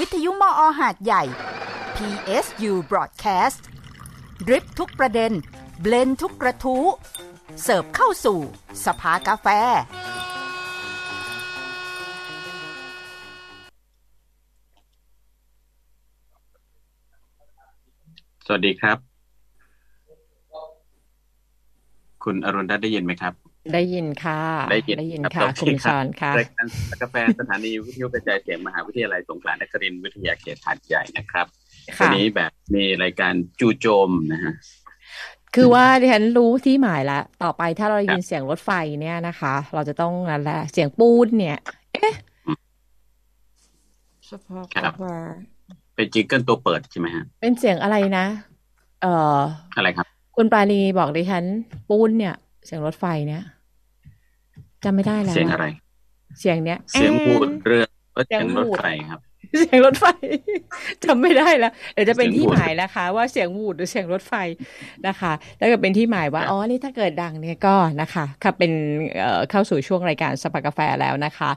วิทยุมออหาดใหญ่ PSU Broadcast ดริปทุกประเด็น เบลนทุกกระทู้ เสิร์ฟเข้าสู่ สภากาแฟ สวัสดีครับ คุณอรุณรัตน์ได้ยินไหมครับ ได้ยินค่ะ ได้ยินได้ยินรับค่ะโอเคุณชอนค่ะรายการกาแฟสถานีวิทยุกระจายเสียงมหาวิทยาลัยสงขลานครินทร์วิทยาเขตหาดใหญ่นะครับวัค่ะนี้แบบมีรายการจูโจมนะฮะคือว่าดิฉันรู้ที่หมายละ ต่อไปถ้าเราได้ยินเสียงรถไฟเนี่ยนะคะ เราจะต้องนั่นแหละเสียงปูนเนี่ย เอ๊ะเฉพาะครับว่าเป็นจิงเกิลตัวเปิดใช่ไหมฮะ เป็นเสียงอะไรนะ เอ่อ อะไรครับ คุณปราณีบอกดิฉัน ปูนเนี่ย เสียงรถไฟเนี่ยจำไม่ได้แล้วเสียงอะไร เสียงเนี้ย เสียงพูดแอนเรือเอ้ยเสีเสียยงงพูรดถไฟครับ เสียงรถไฟจำไม่ได้แล้วเดี๋ยวจะเป็นเสียงที่วูดหมายนะคะ ว่าเสียงวูดหรือเสียงรถไฟนะคะแล้วก็เป็นที่หมายว่าครับอ๋อนี่ถ้าเกิดดังเนี่ยก็นะคะค่ะเป็นเอ่อเข้าสู่ช่วงรายการสปากาแฟแล้วนะคะ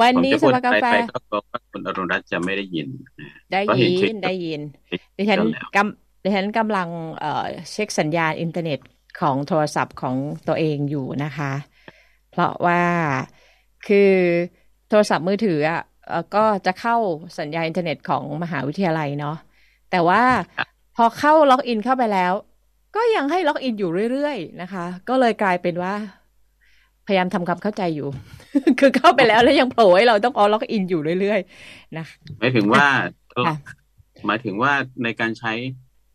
วันผมนี้จะสพูดปากาไปแฟไปก็กลัวว่าคุณอรุณรัตน์จะไม่ได้ยินนะได้ก็เห็นคลิยิปนได้ยินคลิปดิฉันแล้วกำดิฉันกำลังเอ่อเช็คสัญญาณอินเทอร์เน็ต ของโทรศัพท์ของตัวเองอยู่นะคะ เพราะว่าคือโทรศัพท์มือถืออะเอ่อก็จะเข้าสัญญาณอินเทอร์เน็ตของมหาวิทยาลัยเนาะแต่ว่าครับพอเข้า login เข้าไปแล้ว ก็ยังให้ login อยู่เรื่อยๆนะคะ ก็เลยกลายเป็นว่า พยายามทำความเข้าใจอยู่ คือเข้าไปแล้วแล้วยังโผล่ให้เราต้องเอา login อยู่เรื่อยๆนะคะหมายถึงว่าค่ะหมายถึงว่าในการใช้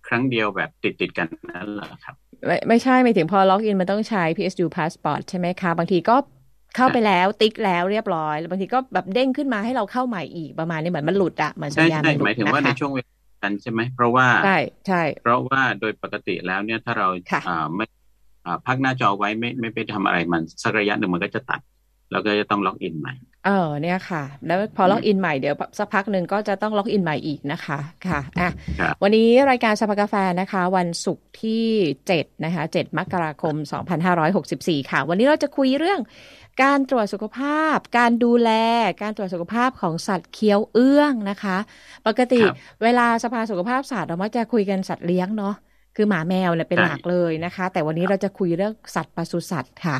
ครั้งเดียวแบบติดติดๆกันนั่นเหรอครับ ไม่ไม่ใช่ไม่ถึงพอล็อกอินมันต้องใช้ PSU passport ใช่ไหมคะ บางทีก็เข้าไปแล้วติ๊กแล้วเรียบร้อย แล้วบางทีก็แบบเด้งขึ้นมาให้เราเข้าใหม่อีกประมาณนี้เหมือนมันหลุดอะเหมือนสัญใช่ญาณใช่มันหลุหดมายถึงว่านะในคะช่วงเวลากันใช่ไหมเพราะว่าใช่ใช่เพราะว่าโดยปกติแล้วเนี่ยถ้าเราค่ะอ่าไม่อ่าพักหน้าจอไว้ไม่ไม่ไปทำอะไรมันสักระยะหนึ่งมันก็จะตัด แล้วก็จะต้อง login ใหม่ เออเนี่ยค่ะ แล้วพอ login ใหม่เดี๋ยวสักพักหนึ่งก็จะต้อง login ใหม่อีกนะคะค่ะอะครับวันนี้รายการสภากาแฟนะคะ วันศุกร์ที่7นะคะ7มกราคม 2564 ค่ะ วันนี้เราจะคุยเรื่องการตรวจสุขภาพ การดูแล การตรวจสุขภาพของสัตว์เคี้ยวเอื้องนะคะ ปกติครับเวลาสภาสุขภาพสัตว์เรามักจะคุยกันสัตว์เลี้ยงเนาะ คือหมาแมวเนี่ยเป็นใช่หลักเลยนะคะ แต่วันนี้เราจะคุยเรื่องสัตว์ปศุสัตว์ค่ะ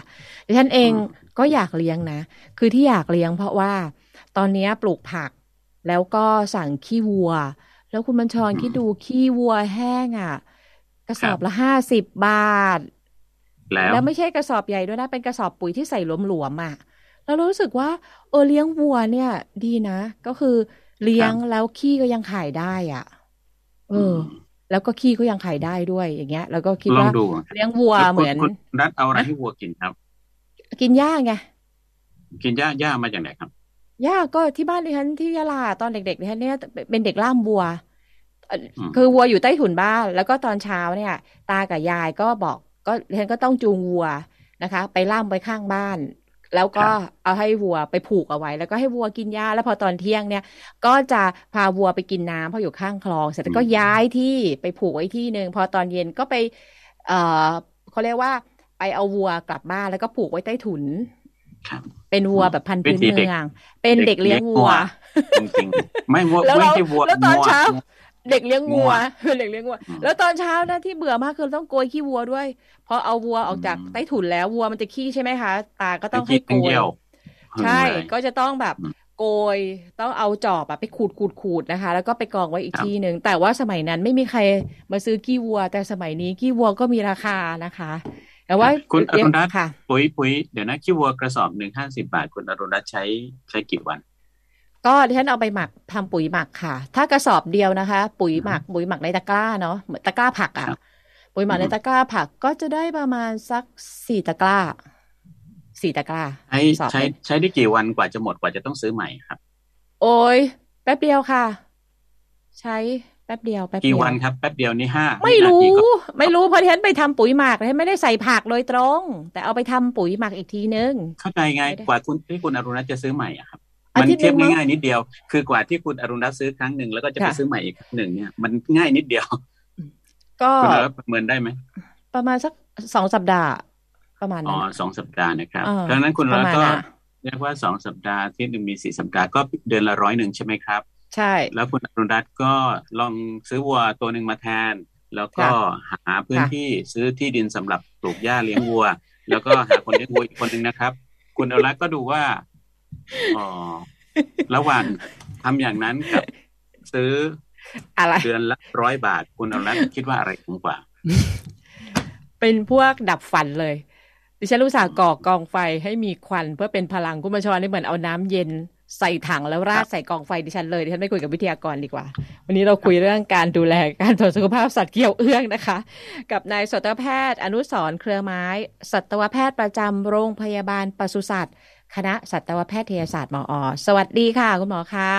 ดิฉันเองอืมก็อยากเลี้ยงนะ คือที่อยากเลี้ยงเพราะว่าตอนนี้ปลูกผัก แล้วก็สั่งขี้วัว แล้วคุณบัญชรคิดดูขี้วัวแห้งอะ กระสอบละห้าสิบบาท แล้วแล้วไม่ใช่กระสอบใหญ่ด้วยนะ เป็นกระสอบปุ๋ยที่ใส่หลวมๆอะแล้วเรารู้สึกว่า เออเลี้ยงวัวเนี่ย ดีนะ ก็คือเลี้ยงแล้วขี้ก็ยังขายได้อะ เออ แล้วก็ขี้ก็ยังขายได้ด้วยอย่างเงี้ย แล้วก็คิดลองว่าดูเลี้ยงวัวแล้วเหคุณมือนคุณรัฐเอาอะไรให้วัวกินครับ กินหญ้าไงกินหญ้าหญ้ามาจากไหนครับย่าก็ที่บ้านดิฉันที่ยะลาตอนเด็กๆดิฉันเนี่ยเป็นเด็กล่ามวัวเอ่ออมคือวัวอยู่ใต้ถุนบ้าน แล้วก็ตอนเช้าเนี่ย ตากับยายก็บอกก็ดิฉันก็ต้องจูงวัวนะคะ ไปล่ามไปข้างบ้าน แล้วก็เอาให้วัวไปผูกเอาไว้ แล้วก็ให้วัวกินหญ้าแล้วพอตอนเที่ยงเนี่ย ก็จะพาวัวไปกินน้ำเพราะอยู่ข้างคลอง เสร็จแล้วก็ย้ายที่ไปผูกไว้ที่หนึ่งพอตอนเย็นก็ไป เอ่อเขาเรียกว่าไปเอาวัวกลับบ้านแล้วก็ผูกไว้ใต้ถุนครับเป็นวัวแบบพันธุ์พื้นวิธีเด็กเมือง เป็นเด็กเลี้ยงวัวจริงๆไม่วัวแล้วไม่เราใช่วัวแล้วตอนวัวเช้า เด็กเลี้ยงวัวงัวเด็กเลี้ยงวัวอืมแล้วตอนเช้านะที่เบื่อมากคือต้องโกยขี้วัวด้วยพอเอาวัวออกจากอืมใต้ถุนแล้ววัวมันจะขี้ใช่ไหมคะตาก็ต้องไอ้ให้ขี้โกทั้งยเยี่ยวใช่หึงเลยก็จะต้องแบบอืมโกยต้องเอาจอบอะไปขูดขูดขูดนะคะ แล้วก็ไปกองไว้อีกครับที่หนึ่งแต่ว่าสมัยนั้นไม่มีใครมาซื้อขี้วัว แต่สมัยนี้ขี้วัวก็มีราคานะคะแต่ว่าคุณอรุณรัตน์ค่ะปุ๋ยปุ๋ยเดี๋ยวนะขี้วัวกระสอบหนึ่งห้าสิบาท คุณอรุณรัตน์ใช้ใช้กี่วัน ก็ที่ฉันเอาไปหมักทำปุ๋ยหมักค่ะ ถ้ากระสอบเดียวนะคะ ปุ๋ยหมักปุ๋ยหมักในตะกร้าเนาะเหมือนตะกร้าผักอะครับปุ๋ยหมักในอือฮึตะกร้าผักก็จะได้ประมาณสักสี่ตะกร้าสี่ตะกร้าใช้กระสอบใช้หนึ่งใช้ได้กี่วันกว่าจะหมดกว่าจะต้องซื้อใหม่ครับ โอ้ยแป๊บเดียวค่ะ ใช้แป๊บเดียวแป๊บเดีกี่ยววันครับแป๊บเดียวนี่ห้าไม่นารู้ทีก็ไม่รู้เพราะที่ฉันไปทำปุ๋ยหมักฉันไม่ได้ใส่ผักโดยตรง แต่เอาไปทำปุ๋ยหมักอีกทีนึง เข้าใจไงไม่ได้กว่าคุณที่คุณอรุณรัตน์จะซื้อใหม่อะครับอา มันทิตย์เทียบหนึ่งมั้งง่ายๆนิดเดียว คือกว่าที่คุณอรุณรัตน์ซื้อครั้งหนึ่งแล้วก็จะไปค่ะซื้อใหม่อีกครั้งหนึ่งเนี่ยมันง่ายนิดเดียว ก็คุณอรุณรัตน์ประเมินได้ไหมประมาณสักสองสัปดาห์ ประมาณอ๋อนั้นสองสัปดาห์นะครับเออดังนั้นคุณอปรุณระรัตมาณน์ก็น่ะเรียกว่าสองสัปดาห์อาที่หนึ่งมีสี่สัปดาห์ก็เดือนละร้อยหนึ่งใช่ไหมครับ ใช่ แล้วคุณอนุรัตน์ก็ลองซื้อวัวตัวหนึ่งมาแทน แล้วก็หาพื้นที่ซื้อที่ดินสำหรับปลูกหญ้าเลี้ยงวัว แล้วก็หาคนเลี้ยงวัวอีกคนหนึ่งนะครับ คุณอนุรัตน์ก็ดูว่า อ๋อระหว่างทำอย่างนั้นกับซื้ออะไรเดือนละร้อยบาท คุณอนุรัตน์คิดว่าอะไรคุ้มกว่า เป็นพวกดับฝันเลย ดิฉันรู้สาห์ก่อกองไฟให้มีควันเพื่อเป็นพลังคุณผู้ชมนี่เหมือนเอาน้ำเย็นใส่ถังแล้วราดใส่กองไฟดิฉันเลยดิฉันไม่คุยกับวิทยากรดีกว่า วันนี้เราคุยเรื่องการดูแลการตรวจสุขภาพสัตว์เกี่ยวเอื้องนะคะ กับนายสัตวแพทย์ อนุสรณ์เครือไม้ สัตวแพทย์ประจำโรงพยาบาลปศุสัตว์ คณะสัตวแพทยศาสตร์มอ สวัสดีค่ะ คุณหมอคะ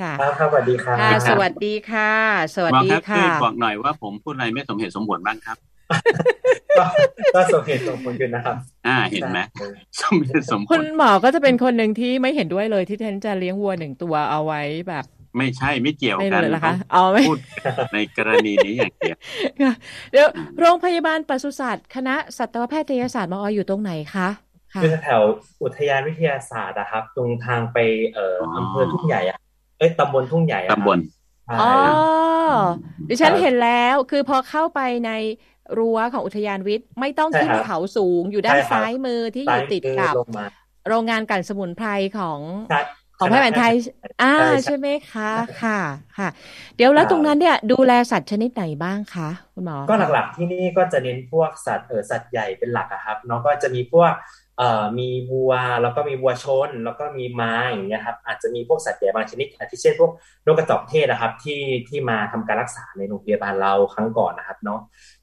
ค่ะครับครับสวัสดีครับค่ะสวัสดีค่ะ สวัสหมอดีครับช่วค่ะยบอกหน่อยว่าผมพูดอะไรไม่สมเหตุสมผลบ้างครับก็ก็สมเหตุสมผลกันนะครับ อ่าเห็นไหมใช่สมเหตุสมผคุลณหมอก็จะเป็นคนหนึ่งที่ไม่เห็นด้วยเลยที่ฉันจะเลี้ยงวัวหนึ่งตัวเอาไว้แบบไม่ใช่ไม่เกี่ยวไม่กันเลยนะคะอ๋อไม่พูดในกรณีนี้อย่างเดียวเดี๋ยวโรงพยาบาลปศุสัตว์คณะสัตวแพทยศาสตร์มออยู่ตรงไหนคะ ค่ะคือแถวอุทยานวิทยาศาสตร์นะครับ ตรงทางไปเอ่ออออำเภอทุ่งใหญ่อะเอ้ยตำบลทุ่งใหญ่อะครับตำบลใช่อ๋อดิฉันครับเห็นแล้วคือพอเข้าไปในรั้วของอุทยานวิทย์ ไม่ต้องขึ้นใช่ครับเขาสูงอยู่ด้านใช่ครับซ้ายมือที่อยู่ติดกับลงมาโรงงานกลั่นสมุนไพรของใช่ของแพทย์แผนไทย อ่าใช่ใช่ไหมคะ ค่ะ ค่ะ เดี๋ยวแล้วครับตรงนั้นเนี่ยดูแลสัตว์ชนิดไหนบ้างคะคุณหมอ ก็หลักๆที่นี่ก็จะเน้นพวกสัตว์เออสัตว์ใหญ่เป็นหลักอะครับเนาะก็จะมีพวก เอ่อมีวัวแล้วก็มีวัวชน แล้วก็มีม้าอย่างเงี้ยครับอาจจะมีพวกสัตว์ใหญ่บางชนิดอาทิเช่นพวกนกกระจอกเทศนะครับที่ที่มาทำการรักษาในโรงพยาบาลเราครั้งก่อนนะครับเนาะ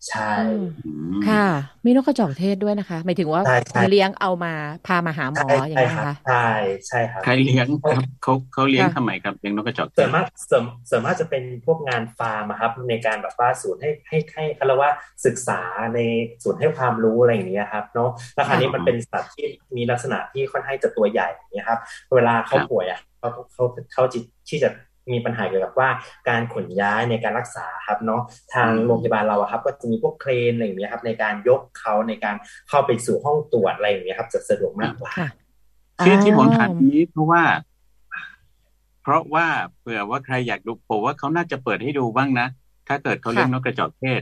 ใช่อืมอืมค่ะ มีนกกระจอกเทศด้วยนะคะหมายถึงว่าใช่ใช่เลี้ยงเอามาพามาหาหมอใช่อย่างใช่นี้ยครับนะคะใช่ใช่ครับใครเลี้ยงครับเขาเขาเลี้ยงค่ะทำไมครับเลี้ยงนกกระจอกเทส่วศนมากส่วนส่วนมากจะเป็นพวกงานฟาร์มอะครับในการแบบว่าศูนย์ให้ให้ให้เขาเรียกว่าศึกษาในศูนย์ให้ความรู้อะไรอย่างเงี้ยครับเนาะแล้วคราวนี้มันเป็นสัตว์ที่มีลักษณะที่ค่อนข้างจะตัวใหญ่อย่างเงี้ยครับ เวลาเขาป่วยอะเขาเขาเขาจิที่จะมีปัญหาเกี่ยวกับว่าการขนย้ายในการรักษาครับเนาะทางโรงพยาบาลเราอะครับ ก็จะมีพวกเครนอะไรอย่างเงี้ยครับ ในการยกเขาในการเข้าไปสู่ห้องตรวจอะไรอย่างเงี้ยครับ จะสะดวกมากกว่าค่ะที่ที่ผมถามอ้าวนี้เพราะว่า เพราะว่าเผื่อว่าใครอยากดูผมว่าเขาน่าจะเปิดให้ดูบ้างนะ ถ้าเกิดเขาเลี้ยงนกกระจอกเทศ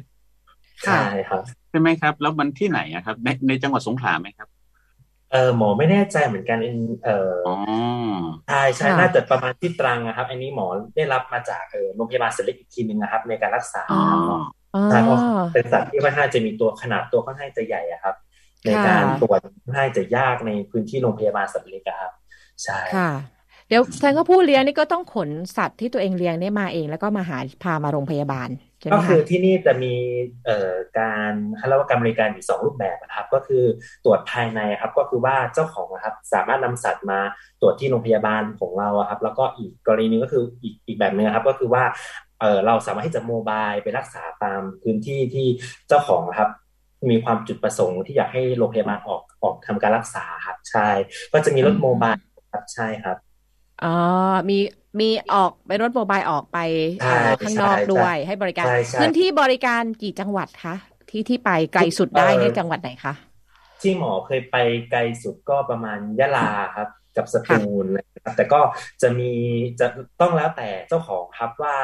ค่ะใช่ครับใช่ไหมครับ แล้วมันที่ไหนอะครับ ในในจังหวัดสงขลาไหมครับ เออหมอไม่แน่ใจเหมือนกันเอออ๋อใช่ใช่ค่ะน่าจะประมาณที่ตรังนะครับ อันนี้หมอได้รับมาจากเออโรงพยาบาลเสล็กอีกทีนึงนะครับ ในการรักษาอ๋อครับเนาะอ๋อใช่เพราะเป็นสัตว์ที่ค่อนข้างจะมีตัวขนาดตัวค่อนข้างจะใหญ่อะครับ ในการค่ะตรวจค่อนข้างจะยากในพื้นที่โรงพยาบาลสัตว์เล็กอะครับใช่ค่ะ เดี๋ยวแสดงว่าผู้เลี้ยงนี่ก็ต้องขนสัตว์ที่ตัวเองเลี้ยงเนี่ยมาเอง แล้วก็มาหาพามาโรงพยาบาลใช่ไหม ก็คืคะอที่นี่จะมีเอ่อการเขาเรียกว่าการบริการอยู่สองรูปแบบนะครับ ก็คือตรวจภายในครับ ก็คือว่าเจ้าของนะครับสามารถนำสัตว์มาตรวจที่โรงพยาบาลของเราอะครับ แล้วก็อีกกรณีหนึงก็คืออีกอีกแบบหนึงนะครับ ก็คือว่าเออเราสามารถที่จะโมบายไปรักษาตามพื้นที่ที่เจ้าของนะครับมีความจุดประสงค์ที่อยากให้โรงพยาบาลออกออกทำการรักษาครับใช่ก็จะมีรถอืมโมบายครับใช่ครับ อ๋อ มีมีออกไปรถโมบายออกไปใช่เอ่อข้างนอกใช่ด้วยให้บริการใช่ใช่พื้นที่บริการกี่จังหวัดคะ ที่ที่ไปไกลสุดได้เอ่อในจังหวัดไหนคะ ที่หมอเคยไปไกลสุดก็ประมาณยะลาครับกับสตูลนะครับแต่ก็จะมีจะต้องแล้วแต่เจ้าของครับว่า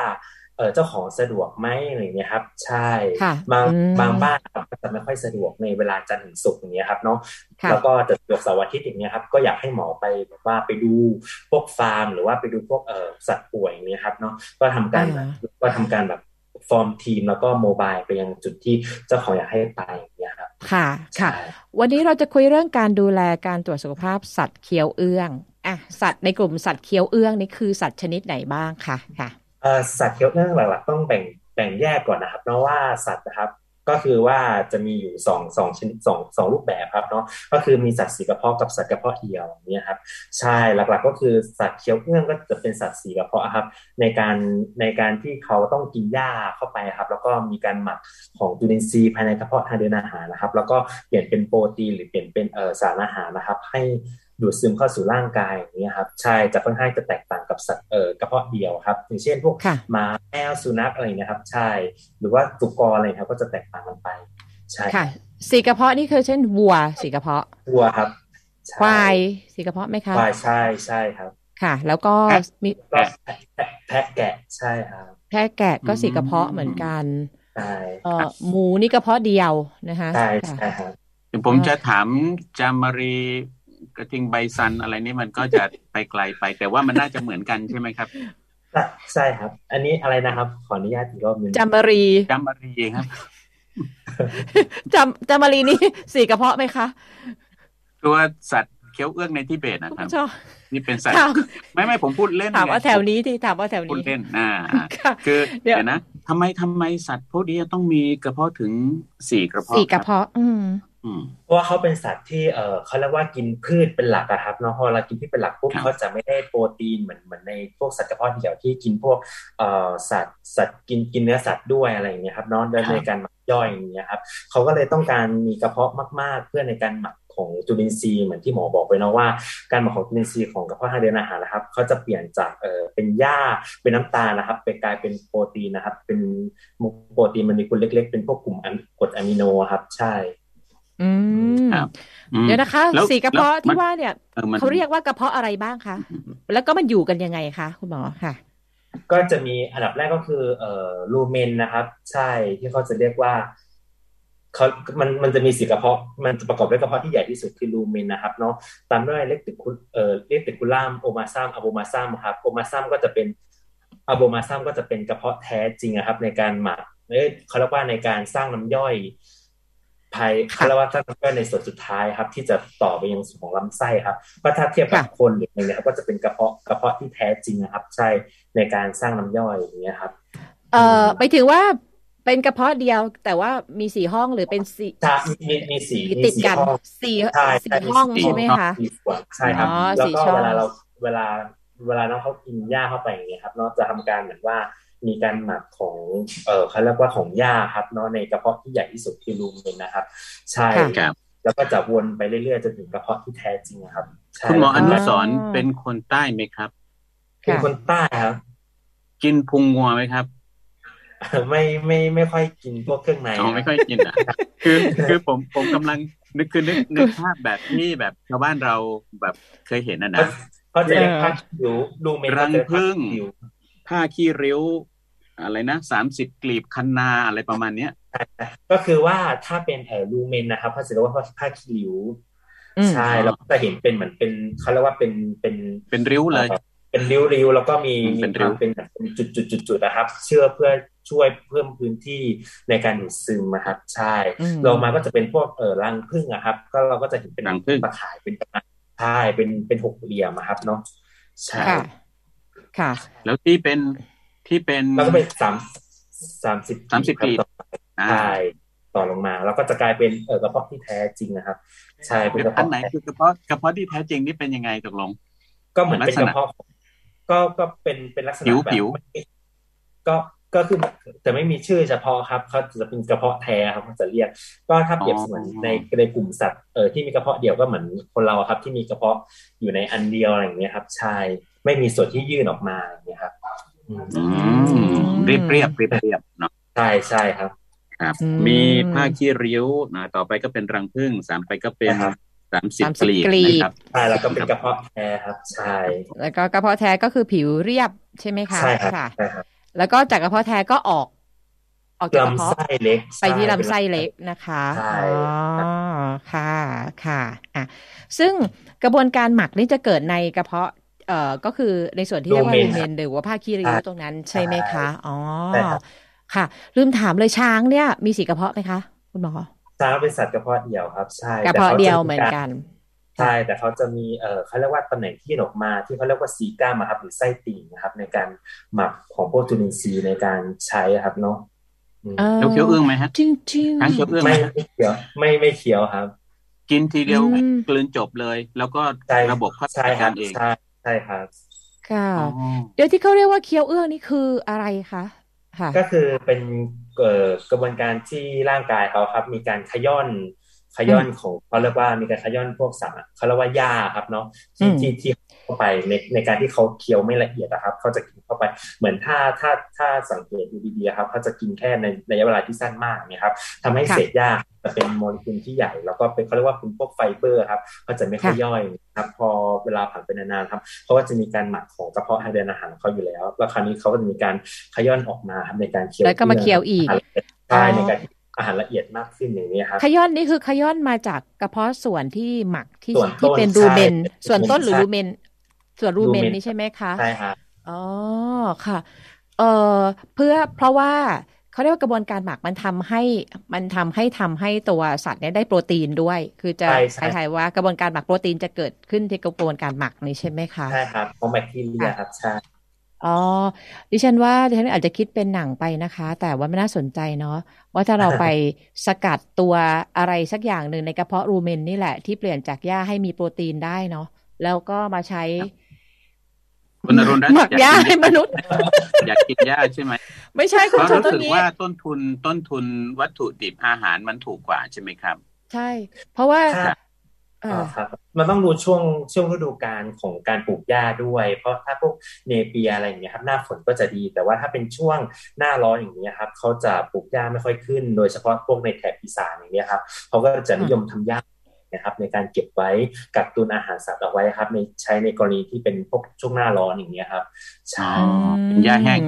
เออเจ้าของสะดวกไหมอะไรอย่างเงี้ยครับ ใช่ค่ะบางอืมบางบ้านครับก็จะไม่ค่อยสะดวกในเวลาจันทร์ถึงศุกร์อย่างเงี้ยครับเนาะค่ะแล้วก็จะสะดวกเสาร์อาทิตย์อย่างเงี้ยครับก็อยากให้หมอไปแบบว่าไปดูพวกฟาร์ม หรือว่าไปดูพวกเออสัตว์ป่วยอย่างเงี้ยครับเนาะก็ทำการแบบก็ทำการแบบฟอร์มทีมแล้วก็โมบายไปยังจุดที่เจ้าของอยากให้ไปอย่างเงี้ยครับ ค่ะ ค่ะใช่วันนี้เราจะคุยเรื่องการดูแลการตรวจสุขภาพสัตว์เคี้ยวเอื้อง อะ สัตว์ในกลุ่มสัตว์เคี้ยวเอื้องนี่คือสัตว์ชนิดไหนบ้างคะ ค่ะเอ่อ สัตว์เคี้ยวเนื่องหลักๆต้องแบ่งแบ่งแยกก่อนนะครับเพราะว่าสัตว์นะครับก็คือว่าจะมีอยู่สองสองชนิดสองสองรูปแบบครับเนาะก็คือมีสัตว์สีกระเพาะกับสัตว์กระเพาะเดียวอย่างเนี่ยครับใช่หลักๆก็คือสัตว์เคี้ยวเอื้องก็จะเป็นสัตว์สีกระเพาะครับ ในการในการที่เขาต้องกินหญ้าเข้าไปครับ แล้วก็มีการหมักของจุลินทรีย์ภายในกระเพาะทางเดินอาหารนะครับ แล้วก็เปลี่ยนเป็นโปรตีนหรือเปลี่ยนเป็นเอ่อสารอาหารนะครับ ให้ ดูดซึมเข้าสู่ร่างกายอย่างนี้ยครับใช่จะค่อนข้างจะแตกต่างกับสัตว์เอ่อกระเพาะเดียวครับ อย่างเช่นพวกค่ะหมาแมวสุนัขอะไรเงี้ยครับ ใช่ หรือว่าตุกรอะไรครับ ก็จะแตกต่างกันไป ใช่ค่ะสีกระเพาะนี่คือเช่นวัวสีกระเพาะวัวครับใช่ควายสีกระเพาะไหมคะควายใช่ใช่ครับ ค่ะ แล้วก็แพะมีก็แพะแพพะแกะใช่ครับแพะแกะก็สีกระเพาะเหมือนกันใช่เอ่อหมูนี่กระเพาะเดียวนะคะใช่ค่ะใช่ครับเดี๋ยวผมจะถามจามารี กระทิงใบซันอะไรนี่มันก็จะไปไกลไป แต่ว่ามันน่าจะเหมือนกันใช่ไหมครับใช่ใช่ครับ อันนี้อะไรนะครับ ขออนุญาตอีกรอบหนึงจามารีจามารีครับจำจามารีนี่สีกระเพาะไหมคะ ตัวสัตว์เคี้ยวเอื้องในทิเบตนะครับชอบนี่เป็นสัตว์ถามไม่ไม่ผมพูดเล่นถามว่าไงแถวนี้ที่ถามว่าแถวพูดนี้เล่นอ่าอ่าค่ะคือเดี๋ยวเดี๋ยวนะทำไมทำไมสัตว์พวกนี้ต้องมีกระเพาะถึงสี่กระเพาะสีกระคบเพาะ อืมอืม เพราะว่าเขาเป็นสัตว์ที่เออเขาเรียกว่ากินพืชเป็นหลักอะครับเนาะพอเรากินพืชเป็นหลักปุ๊บครับเขาจะไม่ได้โปรตีนเหมือนเหมือนในพวกสัตว์กระเพาะเดี่ยวที่กินพวกเอ่อสัตว์สัตว์กินกินเนื้อสัตว์ด้วยอะไรอย่างเงี้ยครับเนาะโดยในการหมักย่อยอย่างเงี้ยครับเขาก็เลยต้องการมีกระเพาะมาก ๆ เพื่อในการหมักของจุลินทรีย์เหมือนที่หมอบอกไปเนาะว่า การหมักของจุลินทรีย์ของกระเพาะทางเดินอาหารนะครับเขาจะเปลี่ยนจากเออเป็นหญ้าเป็นน้ำตาลนะครับไปกลายเป็นโปรตีนนะครับ เป็นโปรตีนมันมีกลุ่มเล็ก ๆ เป็นพวกกลุ่มอะกรดอะมิโนครับใช่ อืมครับอืมเดี๋ยวนะคะแล้วสีกระเพาะแล้วมันที่ว่าเนี่ยออมันเขาเรียกว่ากระเพาะอะไรบ้างคะแล้วก็มันอยู่กันยังไงคะคุณหมอค่ะก็จะมีอันดับแรกก็คือเอ่อลูเมนนะครับ ใช่ที่เขาจะเรียกว่าเขามันมันจะมีสี่กระเพาะ มันจะประกอบด้วยกระเพาะที่ใหญ่ที่สุดคือ rumen นะครับเนาะตามด้วย reticu เอ่อ reticulum omasum abomasum ครับ omasum ก็จะเป็น abomasum ก็จะเป็นกระเพาะแท้จริงอะครับ ในการหมักเอ้ยเขาเรียกว่าในการสร้างน้ำย่อย ภายเขาเรียกว่าสร้างน้ำย่อยในส่วนสุดท้ายครับ ที่จะต่อไปยังส่วนของลำไส้ครับก็ถ้าเทียบกับค่ะคนหรืออะไรเงี้ยครับก็จะเป็นกระเพาะกระเพาะที่แท้จริงนะครับ ใช่ในการสร้างน้ำย่อยอย่างเงี้ยครับ เอ่อไปถึงว่าเป็นกระเพาะเดียวแต่ว่ามีสี่ห้องหรือเป็นสี่ใช่มีมีสีสี่มีติดสีกันห้องสี่ใช่สี่ใช่ห้องสี่ใช่ไหมห้องคะสี่ส่วนใช่ครับอ๋อแล้วสี่ก็ช่องเวลาเราเวลาเวลาน้องเขากินหญ้าเข้าไปอย่างเงี้ยครับเนาะจะทำการเหมือนว่า มีการหมักของเออเขาเรียกว่าของหญ้าครับเนาะในกระเพาะที่ใหญ่ที่สุดคือรูเมนนะครับ ใช่ค่ะครับแล้วก็จะวนไปเรื่อยๆจนถึงกระเพาะที่แท้จริงครับใช่คุณหมออนุสรณ์อ๋อเป็นคนใต้ไหมครับเป็นคนใต้ครับกินพุงงัวไหมครับไม่ไม่ไม่ค่อยกินพวกเครื่องในอ๋อไม่ค่อยกินอะคือคือผมผมกำลังนึกคือนึกนึกภาพแบบที่แบบชาวบ้านเราแบบเคยเห็นนะนะเขาจะเรียกผ้าคิวรูเมนรังก็จะเรียกผึ้ผ้างคิวผ้าขี้ริ้ว อะไรนะสามสิบกลีบคันนาอะไรประมาณเนี้ยก็คือว่าถ้าเป็นเอ่อรูเมนนะครับเขาจะเรียกว่าผ้าคีริ้วอืมใช่แล้วก็จะเห็นเป็นเหมือนเป็นเขาเรียกว่าเป็นเป็นเป็นริ้วเลยอ่อเป็นริ้วๆแล้วก็มีอืมมีเป็นคริ้วาวมเป็นแบบเป็นจุดๆๆๆนะครับ เชื่อเพื่อช่วยเพิ่มพื้นที่ในการดูดซึมนะครับ ใช่อืมลงมาก็จะเป็นพวกเอ่อรังผึ้งอะครับ ก็เราก็จะเห็นเป็นรังผึ้งตะข่ายเป็นใช่เป็นเป็นหกเหลี่ยมอะครับเนาะใช่ค่ะค่ะแล้วที่เป็น ที่เป็นแล้วก็เป็นสามสามสิบสามสิบกลีบต่ออ่าใช่ต่อลงมา แล้วก็จะกลายเป็นเออกระเพาะที่แท้จริงนะครับใช่เป็นกระอันเพาะไหนคือกระเพาะกระเพาะที่แท้จริงนี่เป็นยังไงตกลง ก็เหมือนเป็นลักษกณะระเพาะก็ก็เป็นเป็นลักษณะผิวแบบผิวไม่ก็ก็คือแต่ไม่มีชื่อเฉพาะครับเขาจะเป็นกระเพาะแท้ครับเขาจะเรียก ก็ถ้าเปรียบเสมือนในในกลุ่มสัตว์เออที่มีกระเพาะเดียวก็เหมือนคนเราอะครับ ที่มีกระเพาะอยู่ในอันเดียวอะไรอย่างเงี้ยครับ ใช่ไม่มีส่วนที่ยื่นออกมาอย่างเงี้ยครับอืมอืม เรียบเรียบเรียบเรียบเนาะใช่ใช่ครับ ครับอืมมีผ้าขี้ริ้วนะต่อไปก็เป็นรังผึ้งสามไปก็เป็นครับสามสิบ30กลีบกลีบนะครับใช่แล้วก็เป็นกระเพาะแท้ครับใช่แล้วก็กระเพาะแท้ก็คือผิวเรียบใช่ไหมคะใช่ครับค่ะใช่ครับแล้วก็จากกระเพาะแท้ก็ออก ออกจากกระลำเพาะไส้เล็กไปที่ใช่ลำไส้เล็กนะคะใช่อ๋อค่ะค่ะ อะ ซึ่งกระบวนการหมักนี่จะเกิดในกระเพาะ เอ่อก็คือในส่วนที่เรียกว่ารูรูเมนเมนหรือว่าผ้าคีริ้วตรงนั้นใช่ไหมคะ อ๋อใช่ครับค่ะ ลืมถามเลยช้างเนี่ยมีสีกระเพาะไหมคะคุณหมอช้างเป็นสัตว์กระเพาะเดี่ยวครับ ใช่กระแต่เพาะขจเดียวเหมือนกันใช่แต่เขาจะมีเออเขาเรียกว่าตำแหน่งที่ออกมาที่เขาเรียกว่าซีก้ามาครับหรือไส้ติ่งนะครับ ในการหมักของพวกจุลินทรีย์ในการใช้ครับเนาะอืมแล้วเคี้ยวเอื้องไหมฮะจริงจริงช้างเคี้ยวเอื้องไหมไม่ฮะไม่เขียวไม่ไม่เขียวครับ กินทีเดียวอืมกลืนจบเลย แล้วก็ใช่ระบบเขาใช่จัดครักาบรเองใช่ ใช่ครับค่ะอ๋อเดี๋ยวที่เขาเรียกว่าเคี้ยวเอื้องนี่คืออะไรคะค่ะก็คือเป็นเอ่อกระบวนการที่ร่างกายเขาครับ มีการขย่อนขย่อนของเขาเรียกว่ามีการขย่อนพวกสารเขาเรียกว่าหญ้าครับเนาะที่อืมที่ที่เข้าไปในในการที่เขาเคี้ยวไม่ละเอียดนะครับเขาจะกินเข้าไปเหมือนถ้าถ้าถ้าสังเกตดูดีๆครับเขาจะกินแค่ในระยะเวลาที่สั้นมากเนี่ยครับทำให้ค่ะเศษหญ้า จะเป็นโมเลกุลที่ใหญ่ แล้วก็เป็นเขาเรียกว่าเป็นพวกไฟเบอร์ครับก็จะไม่ค่อยย่อยครับ พอเวลาผ่านไปนานๆครับเขาก็จะมีการหมักของกระเพาะทางเดินอาหารเขาอยู่แล้วแล้วคราวนี้เขาก็จะมีการขย้อนออกมาครับในการเคี้ยวแล้วก็มาเคี้ยวอีกใช่ในการอาหารละเอียดมากขึ้นอย่างนี้ครับขย้อนนี่คือขย้อนมาจากกระเพาะส่วนที่หมักที่ส่วนต้นที่เป็น rumen ใช่ส่วนต้นหรือใช่ rumen ส่วน rumen rumen นี่ใช่ไหมคะใช่ครับอ๋อค่ะ เอ่อเพื่อเพราะว่า เขาเรียกว่ากระบวนการหมักมันทำให้มันทำให้ทำให้ตัวสัตว์เนี่ยได้โปรตีนด้วย คือจะใช่คใช่ล้ายๆว่ากระบวนการหมักโปรตีนจะเกิดขึ้นที่กระบวนการหมักนี่ใช่ไหมคะใช่ครับของแบคทีเรียครับใช่อ๋อดิฉันว่าดิฉันอาจจะคิดเป็นหนังไปนะคะ แต่ว่าไม่น่าสนใจเนาะว่าถ้าเราไปสกัดตัวอะไรสักอย่างหนึ่งในกระเพาะรูเมนนี่แหละที่เปลี่ยนจากหญ้าให้มีโปรตีนได้เนาะแล้วก็มาใช้ คุณอรุณรัตน์หมักหญ้าให้มนุษย์ อยากกินหญ้าใช่ไหมไม่ใช่เพคุณราะชมรู้ต้นสึกนี้ว่าต้นทุนต้นทุนวัตถุดิบอาหารมันถูกกว่าใช่ไหมครับ ใช่ เพราะว่าค่ะเออ๋ออครับมันต้องดูช่วงช่วงฤดูกาลของการปลูกหญ้าด้วย เพราะถ้าพวกเนเปียอะไรอย่างเงี้ยครับหน้าฝนก็จะดี แต่ว่าถ้าเป็นช่วงหน้าร้อนอย่างเงี้ยครับเขาจะปลูกหญ้าไม่ค่อยขึ้น โดยเฉพาะพวกในแถบอีสานอย่างเงี้ยครับเขาก็จะนิยมทำหญ้า นะครับในการเก็บไว้กักตุนอาหารสัตว์เอาไว้ครับในใช้ในกรณีที่เป็นพวกช่วงหน้าร้อนอย่างเงี้ยครับใช่อ๋อเป็นหญ้าแห้ง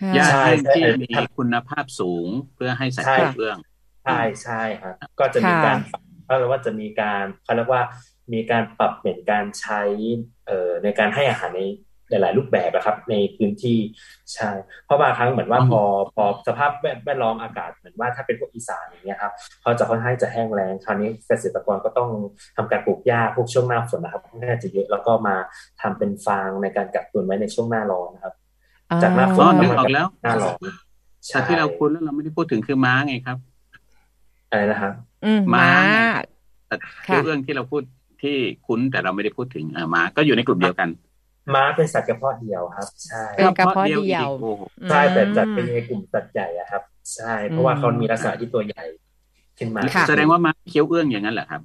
ค่ะหญ้าใช่แห้งใช่ที่ใช่มีคุณภาพสูงเพื่อให้สัตว์ใช่เกิดเรื่องใช่ใช่ครับก็จะมีค่ะการเขาเรียกว่าจะมีการเขาเรียกว่ามีการปรับเปลี่ยนการใช้เอ่อในการให้อาหารใน หลาย ๆ รูปแบบนะครับ ในพื้นที่ใช่เพราะบางครั้งเหมือนว่าอืมพอพอสภาพแวดแวดล้อมอากาศเหมือนว่าถ้าเป็นพวกอีสานอย่างเงี้ยครับเขาจะค่อนข้างจะแห้งแล้งคราวนี้เกษตรกรก็ต้องทำการปลูกหญ้าพวกช่วงหน้าฝนนะครับค่อนข้างจะเยอะแล้วก็มาทำเป็นฟางในการกักตุนไว้ในช่วงหน้าร้อนนะครับ จากหน้าฝอ๋นอนึก็กมาออกแล้วหน้าร้อนสัตว์ที่เราคุ้นแล้วเราไม่ได้พูดถึงคือม้าไงครับอะไรนะครับอืมม้าม้าสัตว์ค่ะเรื่องที่เราพูดที่คุ้นแต่เราไม่ได้พูดถึงเออม้าก็อยู่ในกลุ่มเดียวกัน ม้าเป็นสัตว์กระเพาะเดียวครับ ใช่เป็นกระเพาะเดียวอีกโอ้โหใช่แต่จัดอืมเป็นในกลุ่มสัตว์ใหญ่อะครับ ใช่ เพราะว่าเขามีลักษณะที่ตัวใหญ่ขึ้นมาค่ะแสดงว่าม้าเคี้ยวเอื้องอย่างนั้นเหรอครับ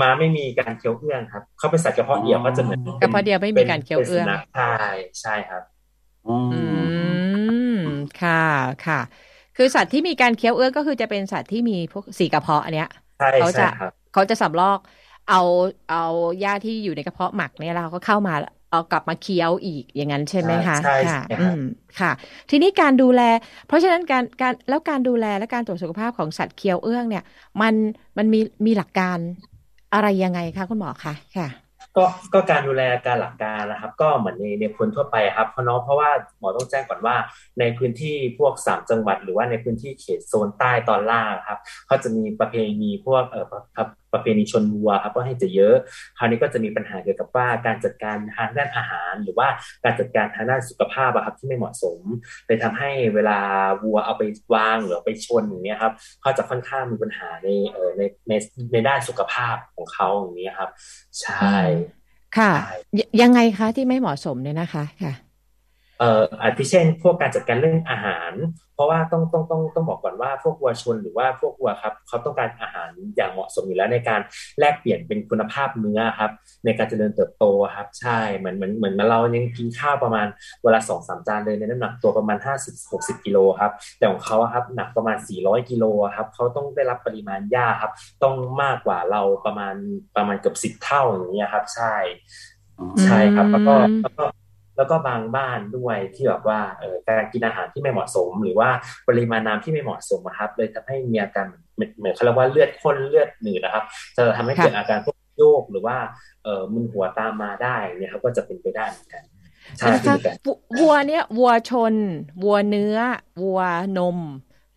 ม้าไม่มีการเคี้ยวเอื้องครับ เขาเป็นสัตว์กระเพาะเดียวอ๋อก็จะเหมือนกระเพาะเดียวไม่มีการเคี้ยวเอื้องป็นสุนัขใช่ใช่ครับอ๋ออืมค่ะค่ะ คือสัตว์ที่มีการเคี้ยวเอื้องก็คือจะเป็นสัตว์ที่มีพวกสีกระเพาะอันเนี้ยใช่เขาใช่จะครับเขาจะสำลอกเอาเอาหญ้าที่อยู่ในกระเพาะหมักเนี่ยเราก็เข้ามา เอากลับมาเคี้ยวอีกอย่างนั้นใช่ไหมคะใช่ค่ะใช่อืครับมค่ะ ทีนี้การดูแล เพราะฉะนั้นการการแล้วการดูแลและการตรวจสุขภาพของสัตว์เคี้ยวเอื้องเนี่ย มันมันมีมีหลักการอะไรยังไงคะคุณหมอคะค่ะก็ก็การดูแลการหลักการนะครับ ก็เหมือนในในคนทั่วไปครับเพราะเนาะเพราะว่าหมอต้องแจ้งก่อนว่า ในพื้นที่พวกสามจังหวัด หรือว่าในพื้นที่เขตโซนใต้ตอนล่างครับเขาจะมีประเพณีพวกเอ่อ ประประเพณีชนวัวครับก็ให้จะเยอะ คราวนี้ก็จะมีปัญหาเกี่ยวกับว่าการจัดการทางด้านอาหาร หรือว่าการจัดการทางด้านสุขภาพอะครับที่ไม่เหมาะสมเลยทำให้เวลาวัวเอาไปวางหรือเอาไปชนอย่างเนี้ยครับเขาจะค่อนข้างมีปัญหาในเอ่อในในในด้านสุขภาพของเขาอย่างนี้ยครับ ใช่ค่ะใช่ยยังไงคะที่ไม่เหมาะสมเนี่ยนะคะค่ะ เอ่ออาทิเช่น พวกการจัดการเรื่องอาหาร เพราะว่าต้องต้องต้องต้องบอกก่อนว่าพวกวัวชนหรือว่าพวกวัวครับเขาต้องการอาหารอย่างเหมาะสมอยู่แล้วในการแลกเปลี่ยนเป็นคุณภาพเนื้อครับ ในการเจริญเติบโตครับ ใช่เหมือนเหมือนเหมือนเรายังกินข้าวประมาณเวลาสองสามจานเลยในน้ำหนักตัวประมาณห้าสิบหกสิบกิโลครับแต่ของเขาอะครับหนักประมาณสี่ร้อยกิโลครับเขาต้องได้รับปริมาณหญ้าครับ ต้องมากกว่าเราประมาณประมาณเกือบสิบเท่าอย่างเงี้ยครับ ใช่ใช่ครับแล้วก็อืมแล้วก็ แล้วก็บางบ้านด้วยที่แบบว่าเออการกินอาหารที่ไม่เหมาะสม หรือว่าปริมาณน้ำที่ไม่เหมาะสมอะครับ เลยทำให้มีอาการเหมือนเหมือนเขาเรียกว่าเลือดข้นเลือดหนืดนะครับ จะทำให้เกิดอาการพวกโยกหรือว่าเออมึนหัวตามมาได้เนี่ยครับก็จะเป็นไปได้เหมือนกันใช่นะคือคะเหมือนกันววัวเนี่ยวัวชน วัวเนื้อ วัวนม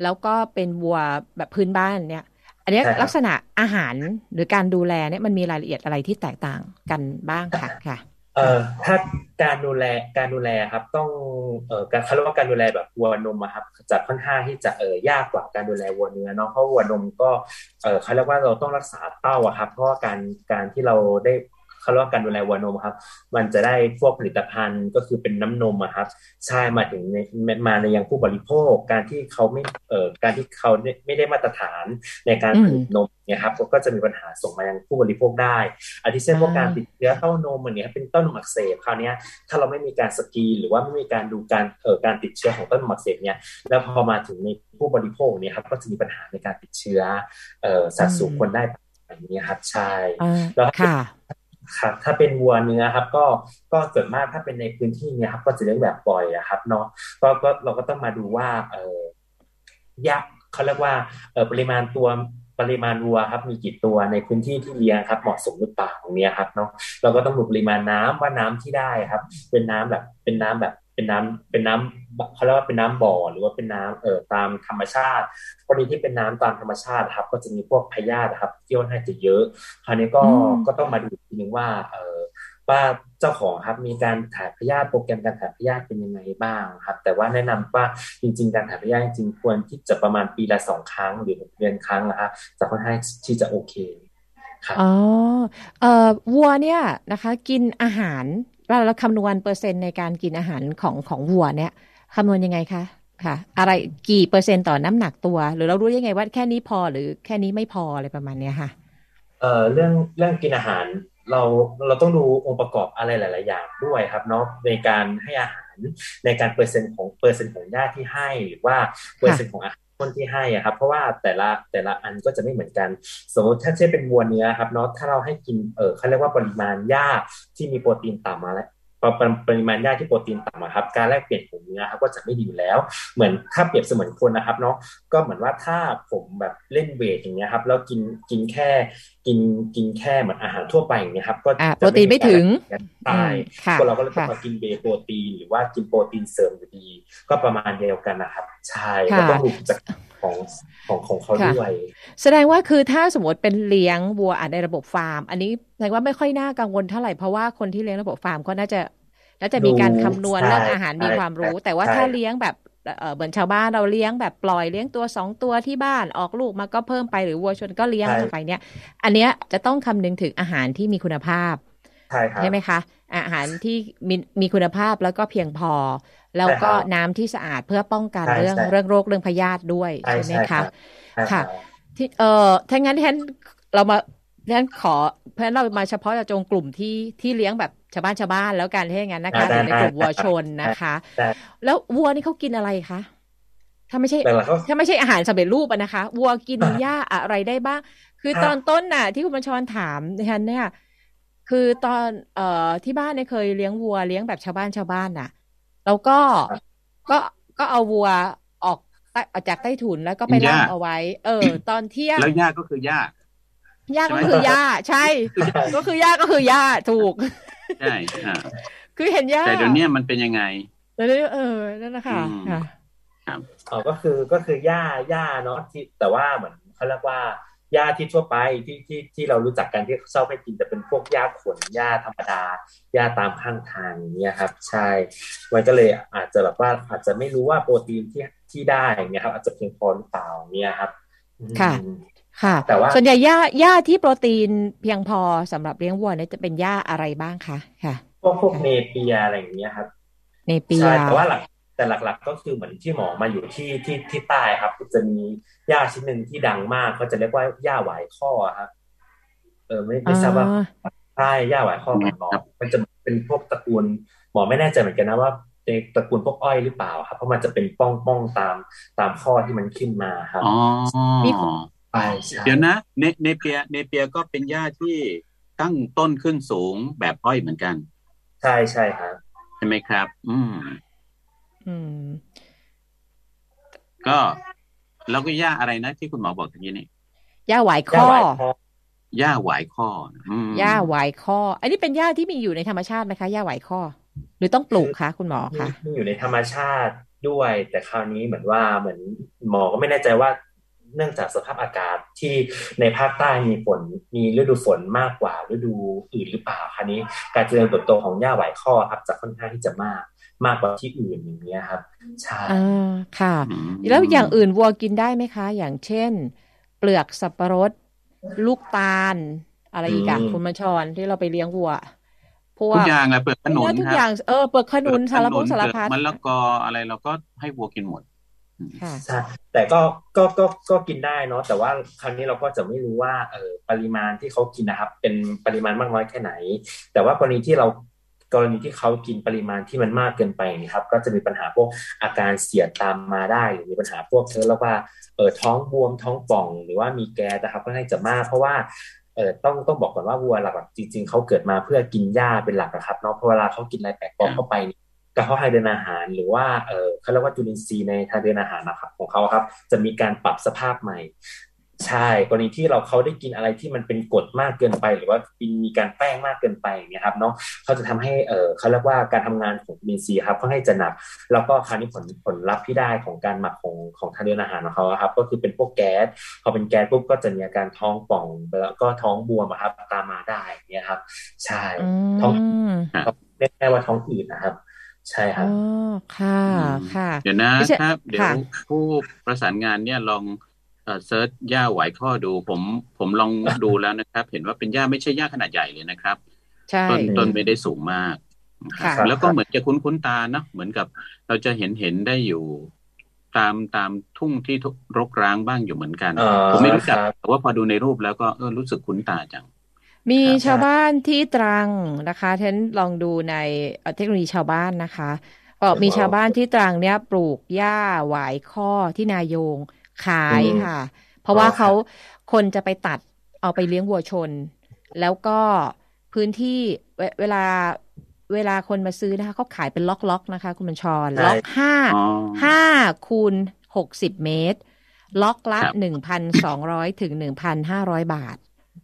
แล้วก็เป็นวัวแบบพื้นบ้านเนี่ย อันเนี้ยลักษณะอาหารหรือการดูแลเนี่ยมันมีรายละเอียดอะไรที่แตกต่างกันบ้างค่ะค่ะ เอ่อถ้าการดูแลการดูแลครับต้องเอ่อการเขาเรียกว่าการดูแลแบบวัวนมอะครับจะค่อนข้างที่จะเอ่อยากกว่าการดูแลวัวเนื้อเนาะเพราะวัวนมก็เอ่อเขาเรียกว่าเราต้องรักษาเต้าอะครับ เพราะว่าการการที่เราได้ เขาเรียกว่าการดูแลวัวนมครับ มันจะได้พวกผลิตภัณฑ์ก็คือเป็นน้ำนมอะครับใช่มาถึงในมาในยังผู้บริโภค การที่เขาไม่เอ่อการที่เขาไม่ได้มาตรฐานในการผลิตนมเนี่ยครับก็จะมีปัญหาส่งมายังผู้บริโภคได้ อาทิเช่นพวกการติดเชื้อเต้านมอย่างเงี้ยเป็นต้นอักเสบคราวนี้ถ้าเราไม่มีการสกีหรือว่าไม่มีการดูการเอ่อการติดเชื้อของต้นอักเสบเนี่ยแล้วพอมาถึงในผู้บริโภคเนี่ยครับก็จะมีปัญหาในการติดเชื้อเอ่อสัดส่วนคนได้แบบนี้ครับใช่แล้ว ครับถ้าเป็นวัวเนื้อครับ ก็ก็ส่วนมากถ้าเป็นในพื้นที่เนี่ยครับ ก็จะเลี้ยงแบบปล่อยอะครับเนาะก็ก็เราก็ต้องมาดูว่า เออยักเขาเรียกว่าเออปริมาณตัวปริมาณวัวครับ มีกี่ตัวในพื้นที่ที่เลี้ยงครับ เหมาะสมหรือเปล่าตรงนี้ครับเนาะเราก็ต้องดูปริมาณน้ำว่าน้ำที่ได้ครับ เป็นน้ำแบบเป็นน้ำแบบ เป็นน้ำเป็นน้ำเขาเรียกว่าเป็นน้ำบ่อหรือว่าเป็นน้ำเอ่อตามธรรมชาติกรณีที่เป็นน้ำตามธรรมชาติครับ ก็จะมีพวกพยาธิครับที่ค่อนข้างจะเยอะ คราวนี้ก็ก็ต้องมาดูทีนึงว่าเออว่าเจ้าของครับมีการถ่ายพยาธิโปรแกรมการถ่ายพยาธิเป็นยังไงบ้างครับ แต่ว่าแนะนำว่าจริง ๆ การถ่ายพยาธิจริงควรที่จะประมาณปีละสองครั้ง หรือเดือนครั้งนะครับจะค่อนข้างที่จะโอเคครับอ๋อเอ่อวัวเนี่ยนะคะ กินอาหาร เราเราคำนวณเปอร์เซ็นต์ในการกินอาหารของของวัวเนี่ยคำนวณยังไงคะค่ะ อะไรกี่เปอร์เซ็นต์ต่อน้ำหนักตัว หรือเรารู้ยังไงว่าแค่นี้พอหรือแค่นี้ไม่พออะไรประมาณเนี้ยค่ะเอ่อเรื่องเรื่องกินอาหารเราเราต้องดูองค์ประกอบอะไรหลาย ๆ อย่างด้วยครับเนาะในการให้อาหารในการเปอร์เซ็นต์ของเปอร์เซ็นต์ของหญ้าที่ให้หรือว่าเปอร์เซ็นต์ของอาหาร นที่ให้อะครับ เพราะว่าแต่ละแต่ละอันก็จะไม่เหมือนกัน สมมติถ้าเช่นเป็นวัวเนื้อครับเนาะถ้าเราให้กินเออเขาเรียกว่าปริมาณหญ้าที่มีโปรตีนต่ำมาแล้วปริมาณหญ้าที่โปรตีนต่ำครับ การแลกเปลี่ยนของเนื้อครับก็จะไม่ดีอยู่แล้ว เหมือนถ้าเปรียบเสมือนคนนะครับเนาะก็เหมือนว่าถ้าผมแบบเล่นเวทอย่างเงี้ยครับแล้วกินกินแค่ กินกินแค่เหมือนอาหารทั่วไปอย่างเงี้ยครับ ก็โปรตีนไม่ถึงตายคนเราก็เลยต้องมากินเบโปรตีน หรือว่ากินโปรตีนเสริมอยู่ดี ก็ประมาณเดียวกันนะครับ ใช่ก็ต้องดูจากของของของเขาด้วยแสดงว่าคือถ้าสมมติเป็นเลี้ยงวัวอาจในระบบฟาร์ม อันนี้แสดงว่าไม่ค่อยน่ากังวลเท่าไหร่เพราะว่าคนที่เลี้ยงระบบฟาร์มก็น่าจะแล้วจะมีการคำนวณเรื่องอาหารมีความรู้ แต่ว่าถ้าเลี้ยงแบบ เหมือนชาวบ้านเราเลี้ยงแบบปล่อยเลี้ยงตัวสองตัวที่บ้านออกลูกมาก็เพิ่มไปหรือวัวชนก็เลี้ยงไปเนี่ย อันเนี้ยจะต้องคำนึงถึงอาหารที่มีคุณภาพใช่ไหมคะ อาหารที่มีมีคุณภาพแล้วก็เพียงพอ แล้วก็น้ำที่สะอาดเพื่อป้องกันเรื่องเรื่องโรคเรื่องพยาธิด้วยใช่ไหมคะค่ะที่เอ่อถ้างั้นที่ฉันเรามาดังนั้นขอเพราะฉะนั้นเรามาเฉพาะจงกลุ่มที่ที่เลี้ยงแบบ ชาวบ้านชาวบ้านแล้วกันให้งั้นนะคะอยู่ในกลุ่มวัวชนนะคะ แล้ววัวนี่เขากินอะไรคะถ้าไม่ใช่ถ้าไม่ใช่อาหารสำเร็จรูปนะคะวัวกินหญ้าอะไรได้บ้าง คือตอนต้นน่ะ ที่คุณบัญชรถามดิฉันเนี่ย คือตอนเอ่อที่บ้านเนี่ยเคยเลี้ยงวัวเลี้ยงแบบชาวบ้านชาวบ้านน่ะ แล้วก็ก็ก็เอาวัวออกจากใต้ถุนแล้วก็ไปล่ามเอาไว้ เออ ตอนเที่ยงแล้วหญ้าก็คือหญ้าหญ้าก็คือหญ้าใช่ ก็คือหญ้าก็คือหญ้าถูก ใช่อ่าคือเห็นหญ้าแต่เดี๋ยวนี้มันเป็นยังไงเออเออนั่นแหละค่ะครับอ๋อก็คือก็คือหญ้าหญ้าเนาะที่แต่ว่าเหมือนเขาเรียกว่าหญ้าที่ทั่วไปที่ที่ที่เรารู้จักกันที่ชอบให้กินแต่เป็นพวกหญ้าขนหญ้าธรรมดาหญ้าตามข้างทางอย่างเงี้ยครับ ใช่มันก็เลยอาจจะแบบว่าอาจจะไม่รู้ว่าโปรตีนที่ที่ได้เงี้ยครับ อาจจะเพียงพอหรือเปล่าเนี่ยครับ ค่ะ ค่ะ แต่ว่าส่วนใหญ่หญ้าหญ้าที่โปรตีนเพียงพอสำหรับเลี้ยงวัวเนี่ยจะเป็นหญ้าอะไรบ้างคะค่ะ พวกพวกเนเปียอะไรอย่างเงี้ยครับเนเปียใช่แต่ว่าหลักแต่หลัก ๆ ก็คือเหมือนที่หมอมาอยู่ที่ที่ที่ใต้ครับ จะมีหญ้าชิ้นหนึ่งที่ดังมากก็จะเรียกว่าหญ้าหวายข้อครับ เออไม่ไม่ทราบว่าใช่หญ้าหวายข้อของหมอมันจะเป็นพวกตระกูล หมอไม่แน่ใจเหมือนกันนะว่าในตระกูลพวกอ้อยหรือเปล่าครับ เพราะมันจะเป็นป้องป้องตามตามข้อที่มันขึ้นมาครับอ๋ อมีเดี๋ยวนะเนเนเปียเนเปียก็เป็นหญ้าที่ตั้งต้นขึ้นสูงแบบอ้อยเหมือนกัน ใช่ใช่ครับใช่ไหมครับ อืม อืม ก็แล้วก็หญ้าอะไรนะที่คุณหมอบอกตะกี้นี่หญ้าหวายข้อหญ้าหวายข้อหญ้าหวายข้อ อันนี้เป็นหญ้าที่มีอยู่ในธรรมชาติไหมคะหญ้าหวายข้อ หรือต้องปลูกคะคุณหมอคะมีอยู่ในธรรมชาติด้วย แต่คราวนี้เหมือนว่าเหมือนหมอก็ไม่แน่ใจว่า เนื่องจากสภาพอากาศที่ในภาคใต้มีฝนมีฤดูฝนมากกว่าฤดูอื่นหรือเปล่าคะนี้ การเจริญเติบโตของหญ้าไหวข้อครับจะค่อนข้างที่จะมากมากกว่าที่อื่นอย่างนี้ครับใช่อ่าค่ะ แล้วอย่างอื่นวัวกินได้ไหมคะ อย่างเช่น เปลือกสับปะรด ลูกตาล อะไรอีกอะอืมคุณมาชอนที่เราไปเลี้ยงวัวพวทุกกอย่างแหละเปลือกขนุนทุกครัอย่างเออเปลือกขนุนสารพัดสารเปลืพัอดกมะละกออะไรเราก็ให้วัวกินหมดค่ะ ใช่แต่ก็ก็ก็ก็กินได้เนาะแต่ว่าครั้งนี้เราก็จะไม่รู้ว่าเออปริมาณที่เขากินนะครับ เป็นปริมาณมากน้อยแค่ไหน แต่ว่ากรณีที่เรากรณีที่เขากินปริมาณที่มันมากเกินไปนะครับ ก็จะมีปัญหาพวกอาการเสียดตามมาได้ หรือมีปัญหาพวกเชื้อแล้วว่าเออท้องบวมท้องป่องหรือว่ามีแก๊สนะครับก็ให้จะมากเพราะว่าเออต้องต้องบอกก่อนว่าวัวหลักๆจริง ๆเขาเกิดมาเพื่อกินหญ้าเป็นหลักนะครับเนาะเพราะเวลาเขากินอะไรแปลกปลอมเข้าไปเนี่ย กระเพาะทางเดินอาหาร หรือว่าเออเขาเรียกว่าจุลินทรีย์ในทางเดินอาหารนะครับของเขาครับ จะมีการปรับสภาพใหม่ ใช่กรณีที่เราเขาได้กินอะไรที่มันเป็นกรดมากเกินไป หรือว่ามีการแป้งมากเกินไปอย่างเงี้ยครับเนาะเขาจะทำให้เออเขาเรียกว่าการทำงานของจุลินทรีย์ครับค่อนข้างจะหนัก แล้วก็คราวนี้ผลผลลัพธ์ที่ได้ของการหมักของของทางเดินอาหารของเขาอะครับ ก็คือเป็นพวกแก๊สพอเป็นแก๊สปุ๊บก็จะมีอาการท้องป่องแล้วก็ท้องบวมอะครับตามมาได้อย่างเงี้ยครับ ใช่อืท้องมเรียกได้ว่าท้องอืดนะครับ ใช่คอ๋รัอบค่ะอืมค่ะเดี๋ยวนะไม่ใช่ครับ เดี๋ยวค่ะผู้ประสานงานเนี่ยลองเอ่อเซิร์ชหญ้าไหวข้อดู ผมผมลองดูแล้วนะครับ เห็นว่าเป็นหญ้าไม่ใช่หญ้าขนาดใหญ่เลยนะครับใช่ต้นต้นไม่ได้สูงมากนะครับค่ะแล้วก็เหมือนจะคุ้นคุ้นๆตาเนอะเหมือนกับเราจะเห็นเห็นได้อยู่ตามตามทุ่งที่รกร้างบ้างอยู่เหมือนกันอ๋อผมไม่รู้จักครับแต่ว่าพอดูในรูปแล้วก็เออรู้สึกคุ้นตาจัง มีครับชาวบ้านที่ตรังนะคะท่านลองดูในเอ่อเทคโนโลยีชาวบ้านนะคะบอกมีชาวบ้านที่ตรังเนี่ยปลูกหญ้าหวายข้อที่นายงขายอืมค่ะ เพราะว่าอ๋อครับเขาคนจะไปตัดเอาไปเลี้ยงวัวชน แล้วก็พื้นที่เวเวลาเวลาคนมาซื้อนะคะเขาขายเป็นล็อกๆนะคะ คุณบัญชรใช่ล็อกห้าอ๋อห้าคูณหกสิบเมตร ล็อกละครับหนึ่งพันสองร้อยถึงหนึ่งพันห้าร้อยบาท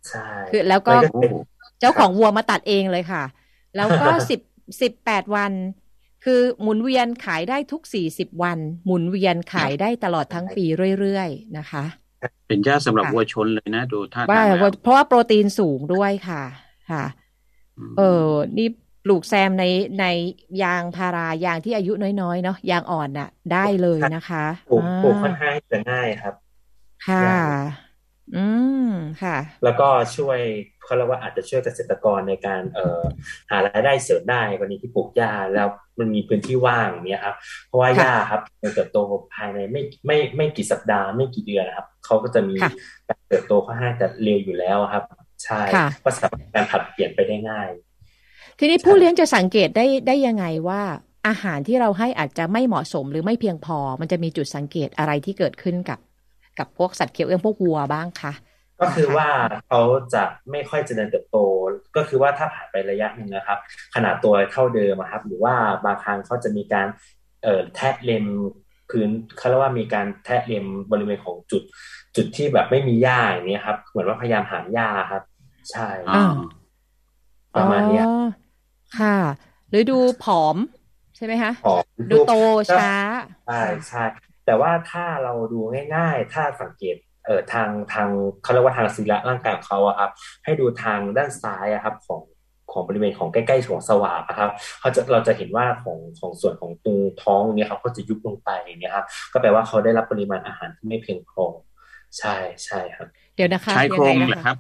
ใช่คือแล้วก็มันก็โอ้เจ้าของวัวมาตัดเองเลยค่ะ แล้วก็สิบสิบแปดวัน คือหมุนเวียนขายได้ทุกสี่สิบวัน หมุนเวียนขายได้ตลอดทั้งปีเรื่อยๆนะคะ เป็นหญ้าสำหรับค่ะวัวชนเลยนะดูท่าว่าทางแล้วเพราะว่าโปรตีนสูงด้วยค่ะค่ะมเออนี่ปลูกแซมในในยางพารายางที่อายุน้อยๆเนาะยางอ่อนน่ะ ได้เลยนะคะปลูกปลูกค่อนอ่าข้างจะง่ายครับ ค่ะยาก อืมค่ะ แล้วก็ช่วยเขาเรียกว่าอาจจะช่วยเกษตรกรในการเอ่อหารายได้เสริมได้กรณีที่ปลูกหญ้าแล้วมันมีพื้นที่ว่างเนี่ยครับ เพราะว่าค่ะหญ้าครับมันเติบโตภายในไม่ไม่ไม่กี่สัปดาห์ไม่กี่เดือนนะครับเขาก็จะมีค่ะการเติบโตค่อนข้างจะเร็วอยู่แล้วครับ ใช่ค่ะก็สามารถการผลัดเปลี่ยนไปได้ง่าย ทีนี้ผู้เลี้ยงจะสังเกตได้ได้ยังไงว่า อาหารที่เราให้อาจจะไม่เหมาะสมหรือไม่เพียงพอ มันจะมีจุดสังเกตอะไรที่เกิดขึ้นกับ กับพวกสัตว์เคี้ยวเอื้องพวกวัวบ้างคะก็คือว่าเขาจะไม่ค่อยเจริญเติบโต ก็คือว่าถ้าผ่านไประยะหนึ่งนะครับ ขนาดตัวเท่าเดิมอะครับ หรือว่าบางครั้งเขาจะมีการเอ่อแทะเล็มพื้นเขาเรียกว่ามีการแทะเล็มบริเวณของจุด จุดที่แบบไม่มีหญ้าอย่างนี้ยครับ เหมือนว่าพยายามหาหญ้าครับ ใช่อ๋อประมาณเนี้ยอ๋อค่ะหรือดูผอมใช่ไหมคะของดูโตช้า ใช่ใช่ แต่ว่าถ้าเราดูง่าย ๆ ถ้าสังเกตเอ่อทางทางเขาเรียกว่าทางศิละร่างกายของเขาอะครับ ให้ดูทางด้านซ้ายอะครับของของบริเวณของใกล้ๆของสวาบนะครับเขาจะเราจะเห็นว่าของของส่วนของตรงท้องเนี่ยครับก็จะยุบลงไปเนี่ยครับก็แปลว่าเขาได้รับปริมาณอาหารที่ไม่เพียงพอใช่ใช่ครับ เดี๋ยวนะคะชายโครงยังเหไงรอนะครัคะบ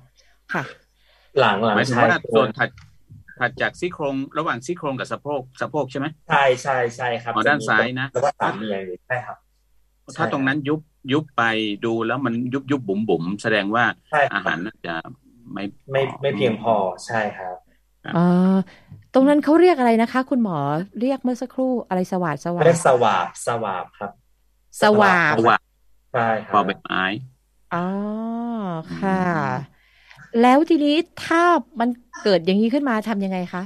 ค่ะ หลังหลังหมายถึงชายว่าโครส่วนงถัดถัดจากซี่โครงระหว่างซี่โครงกับสะโพกสะโพกใช่ไหมใช่ใช่ใช่ครับอ๋อด้านซ้ายนะแล้วก็สามเรียงอยู่ใช่ครับ ถ้าตรงนั้นยุบยุบไปดูแล้วมันยุบยุบบุ๋มบุ๋มแสดงว่าใช่คอาบหารน่าจะไม่ไม่ไม่เพียงพอใช่ครับอ่าตรงนั้นเขาเรียกอะไรนะคะ คุณหมอเรียกเมื่อสักครู่อะไรสวัสดสวัสเรียดกสวาบสวาบครับ สวาบเพราะว่าใช่คพรัอบใบไม้อ๋อค่ะ แล้วทีนี้ถ้ามันเกิดอย่างนี้ขึ้นมาทำยังไงคะ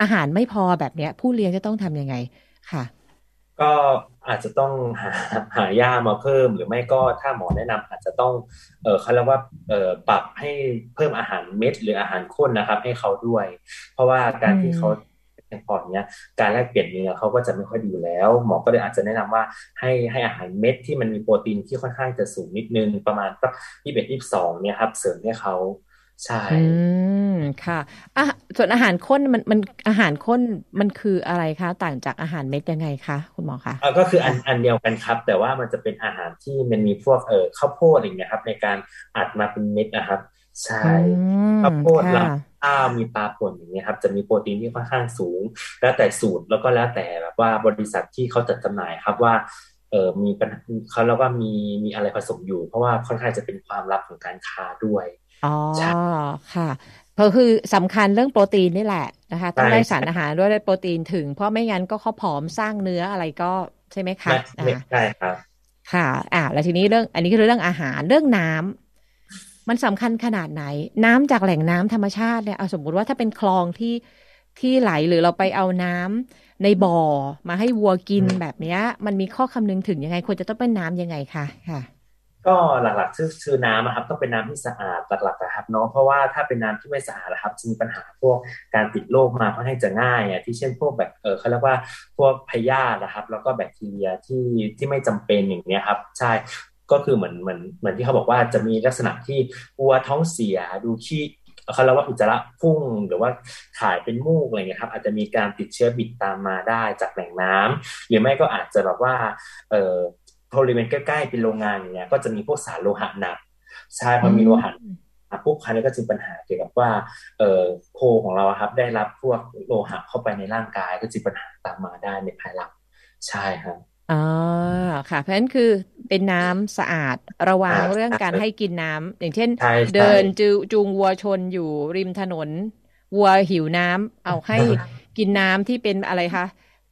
อาหารไม่พอแบบเนี้ย ผู้เลี้ยงจะต้องทำยังไงค่ะ ก็อาจจะต้องหาหายามาเพิ่ม หรือไม่ก็ถ้าหมอแนะนำอาจจะต้องเออเขาเรียกว่าเออปรับให้เพิ่มอาหารเม็ด หรืออาหารข้นนะครับ ให้เขาด้วย เพราะว่าการที่เขาเพียงพออย่างเนี้ยการแลกเปลี่ยนเนื้อเขาก็จะไม่ค่อยดีอยู่แล้ว หมอก็เลยอาจจะแนะนำว่าให้ให้อาหารเม็ดที่มันมีโปรตีนที่ค่อนข้างจะสูงนิดนึงประมาณสักยี่สิบเอ็ดยี่สิบสองเนี่ยครับเสริมให้เขา ใช่อืมค่ะอะส่วนอาหารข้นมันมันอาหารข้นมันคืออะไรคะต่างจากอาหารเม็ดยังไงคะคุณหมอคะเออก็คืออันอันเดียวกันครับ แต่ว่ามันจะเป็นอาหารที่มันมีพวกเอ่อข้าวโพดอย่างเงี้ยครับ ในการอัดมาเป็นเม็ดนะครับใช่ข้าวโพดลำข้าวมีปลาป่นอย่างเงี้ยครับ จะมีโปรตีนที่ค่อนข้างสูง แล้วแต่สูตรแล้วก็แล้วแต่แบบว่าบริษัทที่เขาจัดจำหน่ายครับว่าเออมีปัญหาเขาแล้วก็มีมีอะไรผสมอยู่ เพราะว่าค่อนข้างจะเป็นความลับของการค้าด้วย อ๋อค่ะเพราะคือสำคัญเรื่องโปรตีนนี่แหละนะคะ ต้องได้สารอาหารด้วยได้โปรตีนถึง เพราะไม่งั้นก็เขาผอมสร้างเนื้ออะไรก็ใช่ไหมคะใช่ครับค่ะ อ่าแล้วทีนี้เรื่อง อันนี้คือเรื่องอาหารเรื่องน้ำมันสำคัญขนาดไหน น้ำจากแหล่งน้ำธรรมชาติเนี่ยเอาสมมุติว่าถ้าเป็นคลองที่ที่ไหลหรือเราไปเอาน้ำในบ่อมาให้วัวกินแบบเนี้ย มันมีข้อคำนึงถึงยังไงควรจะต้องเป็นน้ำยังไงคะค่ะ ก็หลักๆชื่อชื่อน้ำนะครับต้องเป็นน้ำที่สะอาดหลักๆนะครับเนาะเพราะว่าถ้าเป็นน้ำที่ไม่สะอาดนะครับจะมีปัญหาพวกการติดโรคมาค่อนข้างจะง่ายอะที่เช่นพวกแบบเออเขาเรียกว่าพวกพยาธินะครับ แล้วก็แบคทีเรียที่ที่ไม่จำเป็นอย่างเนี้ยครับ ใช่ก็คือเหมือนเหมือนเหมือนที่เขาบอกว่าจะมีลักษณะที่วัวท้องเสียดูขี้เขาเรียกว่าอุจจาระพุ่งหรือว่าถ่ายเป็นมูกอะไรเงี้ยครับ อาจจะมีการติดเชื้อบิดตามมาได้จากแหล่งน้ำหรือไม่ก็อาจจะแบบว่าเออ บริเวณใกล้ๆเป็นโรงงานอย่างเงี้ยก็จะมีพวกสารโลหะหนักใช่พอมีโลหะปุ๊บครั้นี้ก็จะปัญหาเกี่ยวกับว่าเอ่อโคของเราครับ ได้รับพวกโลหะเข้าไปในร่างกายก็จะปัญหาตามมาได้ในภายหลังใช่ครับอ๋อค่ะ เพราะฉะนั้นคือเป็นน้ำสะอาดระวังเรื่องการให้กินน้ำอย่างเช่น เดินจูจูงวัวชนอยู่ริมถนน วัวหิวน้ำเอาให้กินน้ำที่เป็นอะไรคะ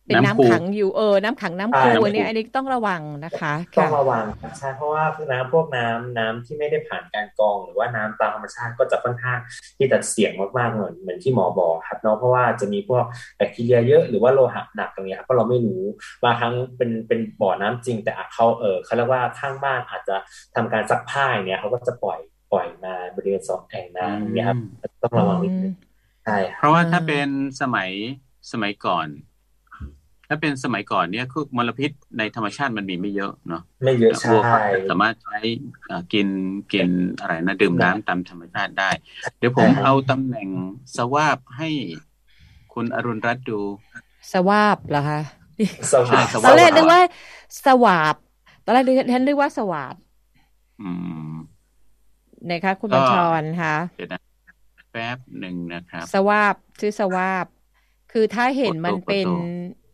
เป็นน้ำขังอยู่เออน้ำขังน้ำคูอันนี้อันนี้ต้องระวังนะคะต้องระวังใช่เพราะว่าน้ำพวกน้ำน้ำที่ไม่ได้ผ่านการกรอง หรือว่าน้ำตามธรรมชาติก็จะค่อนข้างที่จะเสี่ยงมากๆเหมือนเหมือนที่หมอบอกครับเนาะเพราะว่าจะมีพวกแบคทีเรียเยอะหรือว่าโลหะหนักตรงนี้ครับเพราะเราไม่รู้บางครั้งเป็นเป็นบ่อน้ำจริง แต่เขาเออเขาเรียกว่าข้างบ้านอาจจะทำการซักผ้าเนี่ยเขาก็จะปล่อยปล่อยมาบริเวณสองแอ่งน้ำเนี่ยครับต้องระวังนิดนึงใช่เพราะว่าถ้าเป็นสมัยสมัยก่อน ถ้าเป็นสมัยก่อนเนี่ยคือมลพิษในธรรมชาติมันมีไม่เยอะเนาะไม่เยอะใช่สามารถใช้กินกินอะไรนะดื่มน้ำตามธรรมชาติได้ เดี๋ยวผมเอาตำแหน่งสวาบให้คุณอรุณรัตน์ดูสวาบเหรอคะสวาบตอนแรกนึกว่าสวาบตอนแรกท่านนึกว่าสวาบอืมนะคะคุณบัญชรคะเดี๋ยวนะแป๊บหนึ่งนะครับ สวาบชื่อสวาบคือถ้าเห็นมันเป็น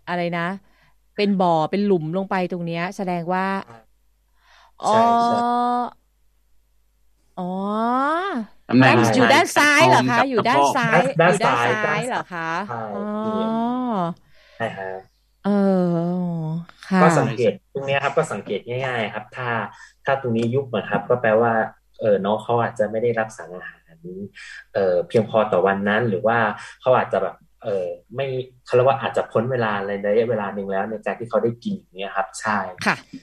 อะไรนะ เป็นบ่อเป็นหลุมลงไปตรงเนี้ย แสดงว่า อ๋อ อ๋อตำแหน่งอยู่ด้านซ้ายเหรอคะอยู่ด้านซ้ายอยู่ด้านซ้ายเหรอคะอ๋อใช่ครับเออค่ะก็สังเกตตรงนี้ครับ ก็สังเกตง่าย ๆ ครับ ถ้าถ้าตรงนี้ยุบนะครับ ก็แปลว่า เออน้องเขาอาจจะไม่ได้รับสารอาหารเอ่อเพียงพอต่อวันนั้น หรือว่าเขาอาจจะแบบ เออไม่เขาเรียกว่าอาจจะพ้นเวลาในระยะเวลาหนึ่งแล้ว ในการที่เขาได้กินอย่างเงี้ยครับ ใช่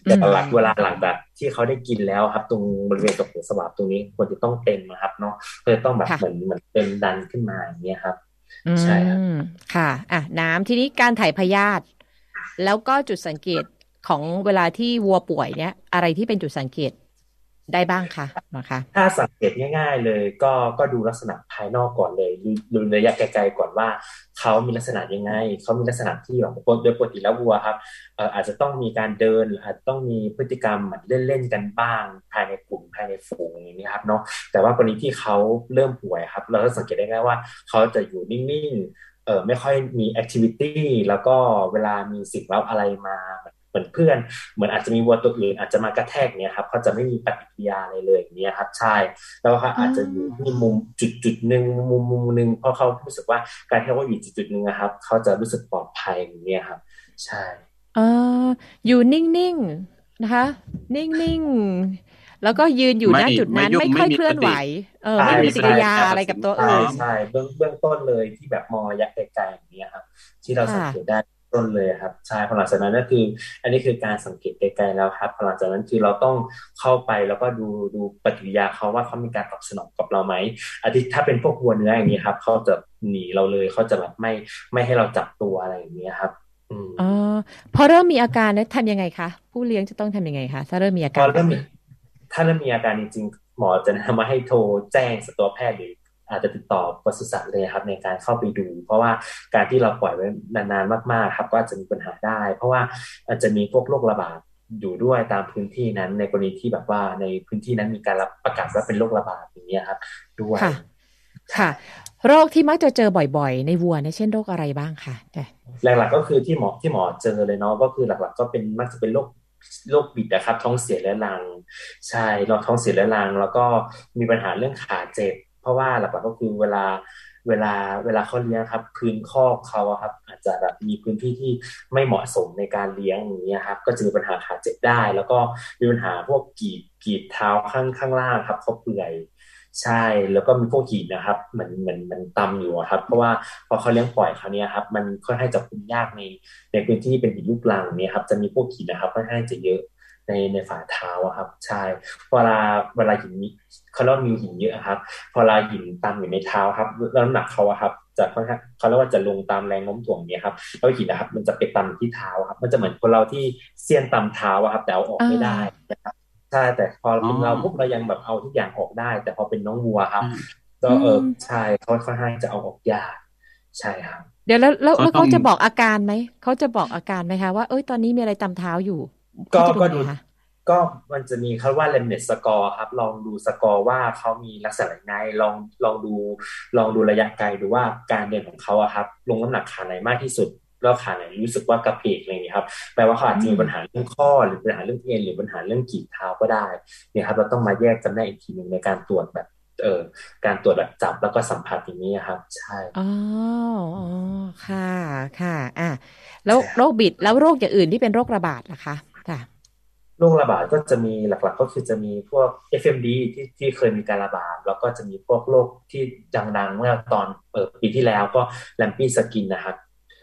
แต่หลักเวลาหลังแบบที่เขาได้กินแล้วครับ ตรงบริเวณตรงหัวสวบตรงนี้ควรจะต้องเต็มนะครับ เนาะเพื่อต้องแบบเหมือนเหมือนเต็มดันขึ้นมาอย่างเงี้ยครับใช่ครับค่ะ อะน้ำทีนี้การถ่ายพยาธิแล้วก็จุดสังเกตของเวลาที่วัวป่วยเนี้ยอะไรที่เป็นจุดสังเกต ได้บ้างคะนะคะถ้าสังเกตง่าย ๆ เลยก็ก็ดูลักษณะภายนอกก่อนเลยดูระยะไกลๆก่อนว่าเขามีลักษณะยังไงเขามีลักษณะที่แบบโดยปกติแล้ววัวครับอาจจะต้องมีการเดินอาจจะต้องมีพฤติกรรมเหมือนเล่นๆกันบ้าง ภายในกลุ่มภายในฝูงอย่างนี้ครับเนาะแต่ว่ากรณีที่เขาเริ่มป่วยครับ เราก็สังเกตได้ง่ายว่าเขาจะอยู่นิ่งๆเออไม่ค่อยมีแอคทิวิตี้แล้วก็เวลามีสิ่งเร้าอะไรมา เหมือนเพื่อน เหมือนอาจจะมีวัวตัวอื่นอาจจะมากระแทกเนี้ยครับเขาจะไม่มีปฏิกิริยาอะไรเลยอย่างเงี้ยครับ ใช่ แล้วเขาอาจจะอยู่ที่มุมจุดจุดหนึ่งมุมมุมหนึ่งเพราะเขารู้สึกว่าการที่เขาอยู่จุดจุดหนึ่งนะครับเขาจะรู้สึกปลอดภัยอย่างเงี้ยครับ ใช่เอออยู่นิ่งๆนะคะ นิ่งๆแล้วก็ยืนอยู่ณจุดนั้นไม่ค่อยเคลื่อนไหว เออไม่มีปฏิกิริยาอะไรกับตัวอื่นใช่เบื้องเบื้องต้นเลยที่แบบมองระยะไกลๆอย่างเงี้ยครับ ที่เราสังเกตได้ ต้นเลยครับใช่พอหลังจากนั้นก็คือ อันนี้คือการสังเกตไกลๆแล้วครับพอหลังจากนั้นคือเราต้องเข้าไปแล้วก็ดูดูปฏิกิริยาเขาว่าเขามีการตอบสนองกับเราไหมอาทิถ้าเป็นพวกวัวเนื้ออย่างนี้ครับเขาจะหนีเราเลยเขาจะแบบไม่ไม่ให้เราจับตัวอะไรอย่างนี้ครับอ๋อพอเริ่มมีอาการเนี่ยทำยังไงคะผู้เลี้ยงจะต้องทำยังไงคะถ้าเริ่มมีอาการพอเริ่มมีถ้าเริ่มมีอาการจริงๆหมอจะแนะนำมาให้โทรแจ้งสัตวแพทย์หรือ อาจจะติดต่อปศุสัตว์เลยครับในการเข้าไปดู เพราะว่าการที่เราปล่อยไว้นานๆมากๆ ครับก็อาจจะมีปัญหาได้ เพราะว่าอาจจะมีพวกโรคระบาดอยู่ด้วยตามพื้นที่นั้น ในกรณีที่แบบว่าในพื้นที่นั้นมีการรับประกาศว่าเป็นโรคระบาดอย่างเงี้ยครับ ด้วยค่ะค่ะ โรคที่มักจะเจอบ่อยๆ ในวัวเนี่ยเช่นโรคอะไรบ้างคะจ้ะหลักๆก็คือที่หมอที่หมอเจอเลยเนาะก็คือหลักๆ ก็เป็นมักจะเป็นโรคโรคบิดนะครับท้องเสียเรื้อรัง ใช่เราท้องเสียเรื้อรัง แล้วก็มีปัญหาเรื่องขาเจ็บ เพราะว่าหลักๆก็คือเวลาเวลาเวลาเขาเลี้ยงครับพื้นคอกเขาครับ อาจจะแบบมีพื้นที่ที่ไม่เหมาะสมในการเลี้ยงอย่างเงี้ยครับ ก็จะมีปัญหาขาเจ็บได้ แล้วก็มีปัญหาพวกกีบกีบเท้าข้างข้างล่างครับเขาเปื่อยใช่ แล้วก็มีพวกหินนะครับเหมือนเหมือนมันตำอยู่ครับ เพราะว่าพอเขาเลี้ยงปล่อยเขาเนี่ยครับ มันค่อนข้างจะคุมยากในในพื้นที่เป็นหินลูกรังเนี่ยครับ จะมีพวกหินนะครับค่อนข้างจะเยอะ ในในฝ่าเท้าอะครับ ใช่เวลาเวลาหินมีเขาเรียกว่ามีหินเยอะครับพอเวลาหินตำอยู่ในเท้าครับแล้วน้ำหนักเขาอะครับ จะค่อนข้างเขาเรียกว่าจะลงตามแรงโน้มถ่วงเนี่ยครับแล้วหินนะครับ มันจะไปตำที่เท้าครับ มันจะเหมือนคนเราที่เสี้ยนตำเท้าอะครับ แต่เอาออกไม่ได้นะครับใช่แต่พอเป็นเราปุ๊บเรายังแบบเอาทุกอย่างออกได้ แต่พอเป็นน้องวัวครับก็เออใช่เขาค่อนข้างจะเอาออกยากใช่ครับเดี๋ยวแล้วแล้วแล้วก็ต้องเขาจะบอกอาการไหมเขาจะบอกอาการไหมคะว่าเอ้ยตอนนี้มีอะไรตำเท้าอยู่ ก็เขาจะก็ดูดูไงคะก็มันจะมีเขาว่าเลมเนตสกอร์ครับ ลองดูสกอร์ว่าเขามีลักษณะยังไงลองลองดู ลองดูระยะไกลดูว่าการเดินของเขาอะครับ ลงน้ำหนักขาไหนมากที่สุดแล้วขาไหนรู้สึกว่ากระเพกอะไรอย่างนี้ยครับแปลว่าเขาอาจจะมีปัญหาเรื่องข้อหรือปัญหาเรื่องเอ็นหรือปัญหาเรื่องกีบเท้าก็ได้เนี่ยครับเราต้องมาแยกกันได้อีกทีหนึ่งในการตรวจแบบเออการตรวจแบบจับแล้วก็สัมผัสอย่างนี้ครับ ใช่อ๋ออ๋อค่ะค่ะอะแล้วใช่โรคบิดแล้วโรคอย่างอื่นที่เป็นโรคระบาดล่ะคะค่ะ โรคระบาดก็จะมีหลักๆ ก็คือจะมีพวก FMD ที่ที่เคยมีการระบาด แล้วก็จะมีพวกโรคที่ดังๆเมื่อตอนเออปีที่แล้วก็ lumpy skin นะครับ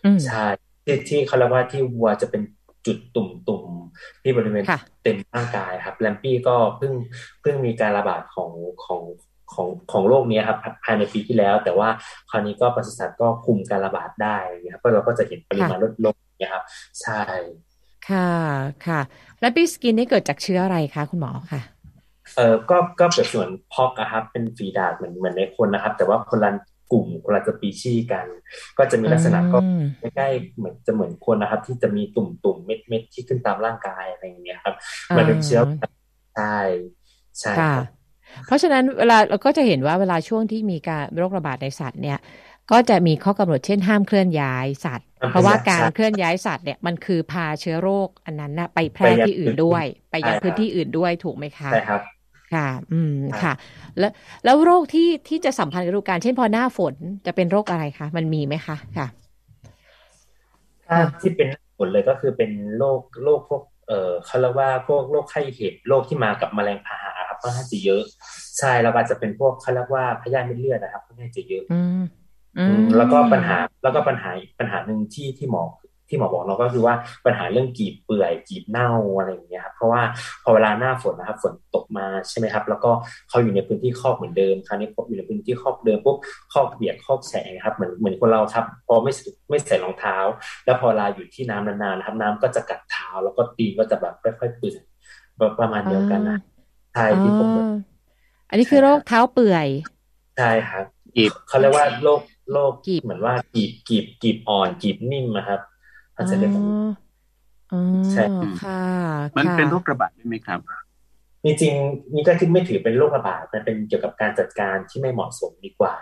อืมใช่ที่ที่เขาเรียกว่าที่วัวจะเป็นจุดตุ่มๆที่บริเวณค่ะเต็มร่างกายครับ lumpy ก็เพิ่งเพิ่งมีการระบาดของของของของโรคนี้ครับภายในปีที่แล้ว แต่ว่าคราวนี้ก็ปศุสัตว์ก็คุมการระบาดได้นะครับก็เราก็จะเห็นปริมาณลดลงนะครับใช่ ค่ะค่ะ lumpy skin นี่เกิดจากเชื้ออะไรคะคุณหมอค่ะเออก็ก็เปรียบเสมือน pox อะครับเป็นฝีดาษเหมือนเหมือนในคนนะครับ แต่ว่าคนละกลุ่มคนละสปีชีส์กัน ก็จะมีลักษณะก็อืมใกล้ๆเหมือนจะเหมือนคนนะครับ ที่จะมีตุ่มตุ่มๆเม็ดเม็ดๆที่ขึ้นตามร่างกายอะไรอย่างเงี้ยครับ มันเป็นเชื้อใช่ใช่คค่ะรับเพราะฉะนั้นเวลาเราก็จะเห็นว่าเวลาช่วงที่มีการโรคระบาดในสัตว์เนี่ย ก็จะมีข้อกำหนดเช่นห้ามเคลื่อนย้ายสัตว์ห้าม เพราะว่าเคลื่อนย้ายการเคลื่อนย้ายสัตว์เนี่ยมันคือพาเชื้อโรคอันนั้นนะไปแพร่ไปยังที่อื่นด้วย ไปยังใช่ครับพื้นที่อื่นด้วยถูกไหมคะใช่ครับค่ะ อืมครับค่ะ แล้วแล้วโรคที่ที่จะสัมพันธ์กับฤดูกาลเช่นพอหน้าฝนจะเป็นโรคอะไรคะ มันมีไหมคะ ค่ะ ถ้าที่เป็นผลเลยก็คือเป็นโรคโรคพวก เออเขาเรียกว่าพวกโรคไข้เห็บ โรคที่มากับแมลงพาหะครับค่อนข้างจะเยอะ ใช่ แล้วก็อาจจะเป็นพวกเขาเรียกว่าพยาธิเม็ดเลือดนะครับค่อนข้างจะเยอะ อืมอือืมม แล้วก็ปัญหาแล้วก็ปัญหาอีกปัญหาหนึ่งที่ที่หมอที่หมอบอกเราก็คือว่าปัญหาเรื่องกีบเปื่อยกีบเน่าอะไรอย่างเงี้ยครับเพราะว่าพอเวลาหน้าฝนนะครับฝนตกมาใช่ไหมครับ แล้วก็เขาอยู่ในพื้นที่คอกเหมือนเดิมคราวนี้พออยู่ในพื้นที่คอกเดิมปุ๊บคอกเปียกคอกแฉะครับเหมือนเหมือนคนเราครับ พอไม่ใส่ไม่ใส่รองเท้า แล้วพอเวลาอยู่ที่น้ำนานๆนะครับ น้ำก็จะกัดเท้า แล้วก็ตีนก็จะแบบค่อยๆเปื่อยประมาณเดียวกันนะใช่อ๋ที่ผมออันนี้คือโรคเท้าเปื่อยใช่ครับกีบเขาเรียกว่าโรค โรคกีบเหมือนว่ากีบกีบกีบอ่อนกีบนิ่มนะครับเขาจะเรียกแบบนี้อ๋อใช่ค่ะ มันค่ะเป็นโรคระบาดได้ไหมครับ จริงๆนี่ก็คือไม่ถือเป็นโรคระบาดมันเป็นเกี่ยวกับการจัดการที่ไม่เหมาะสมดีกว่า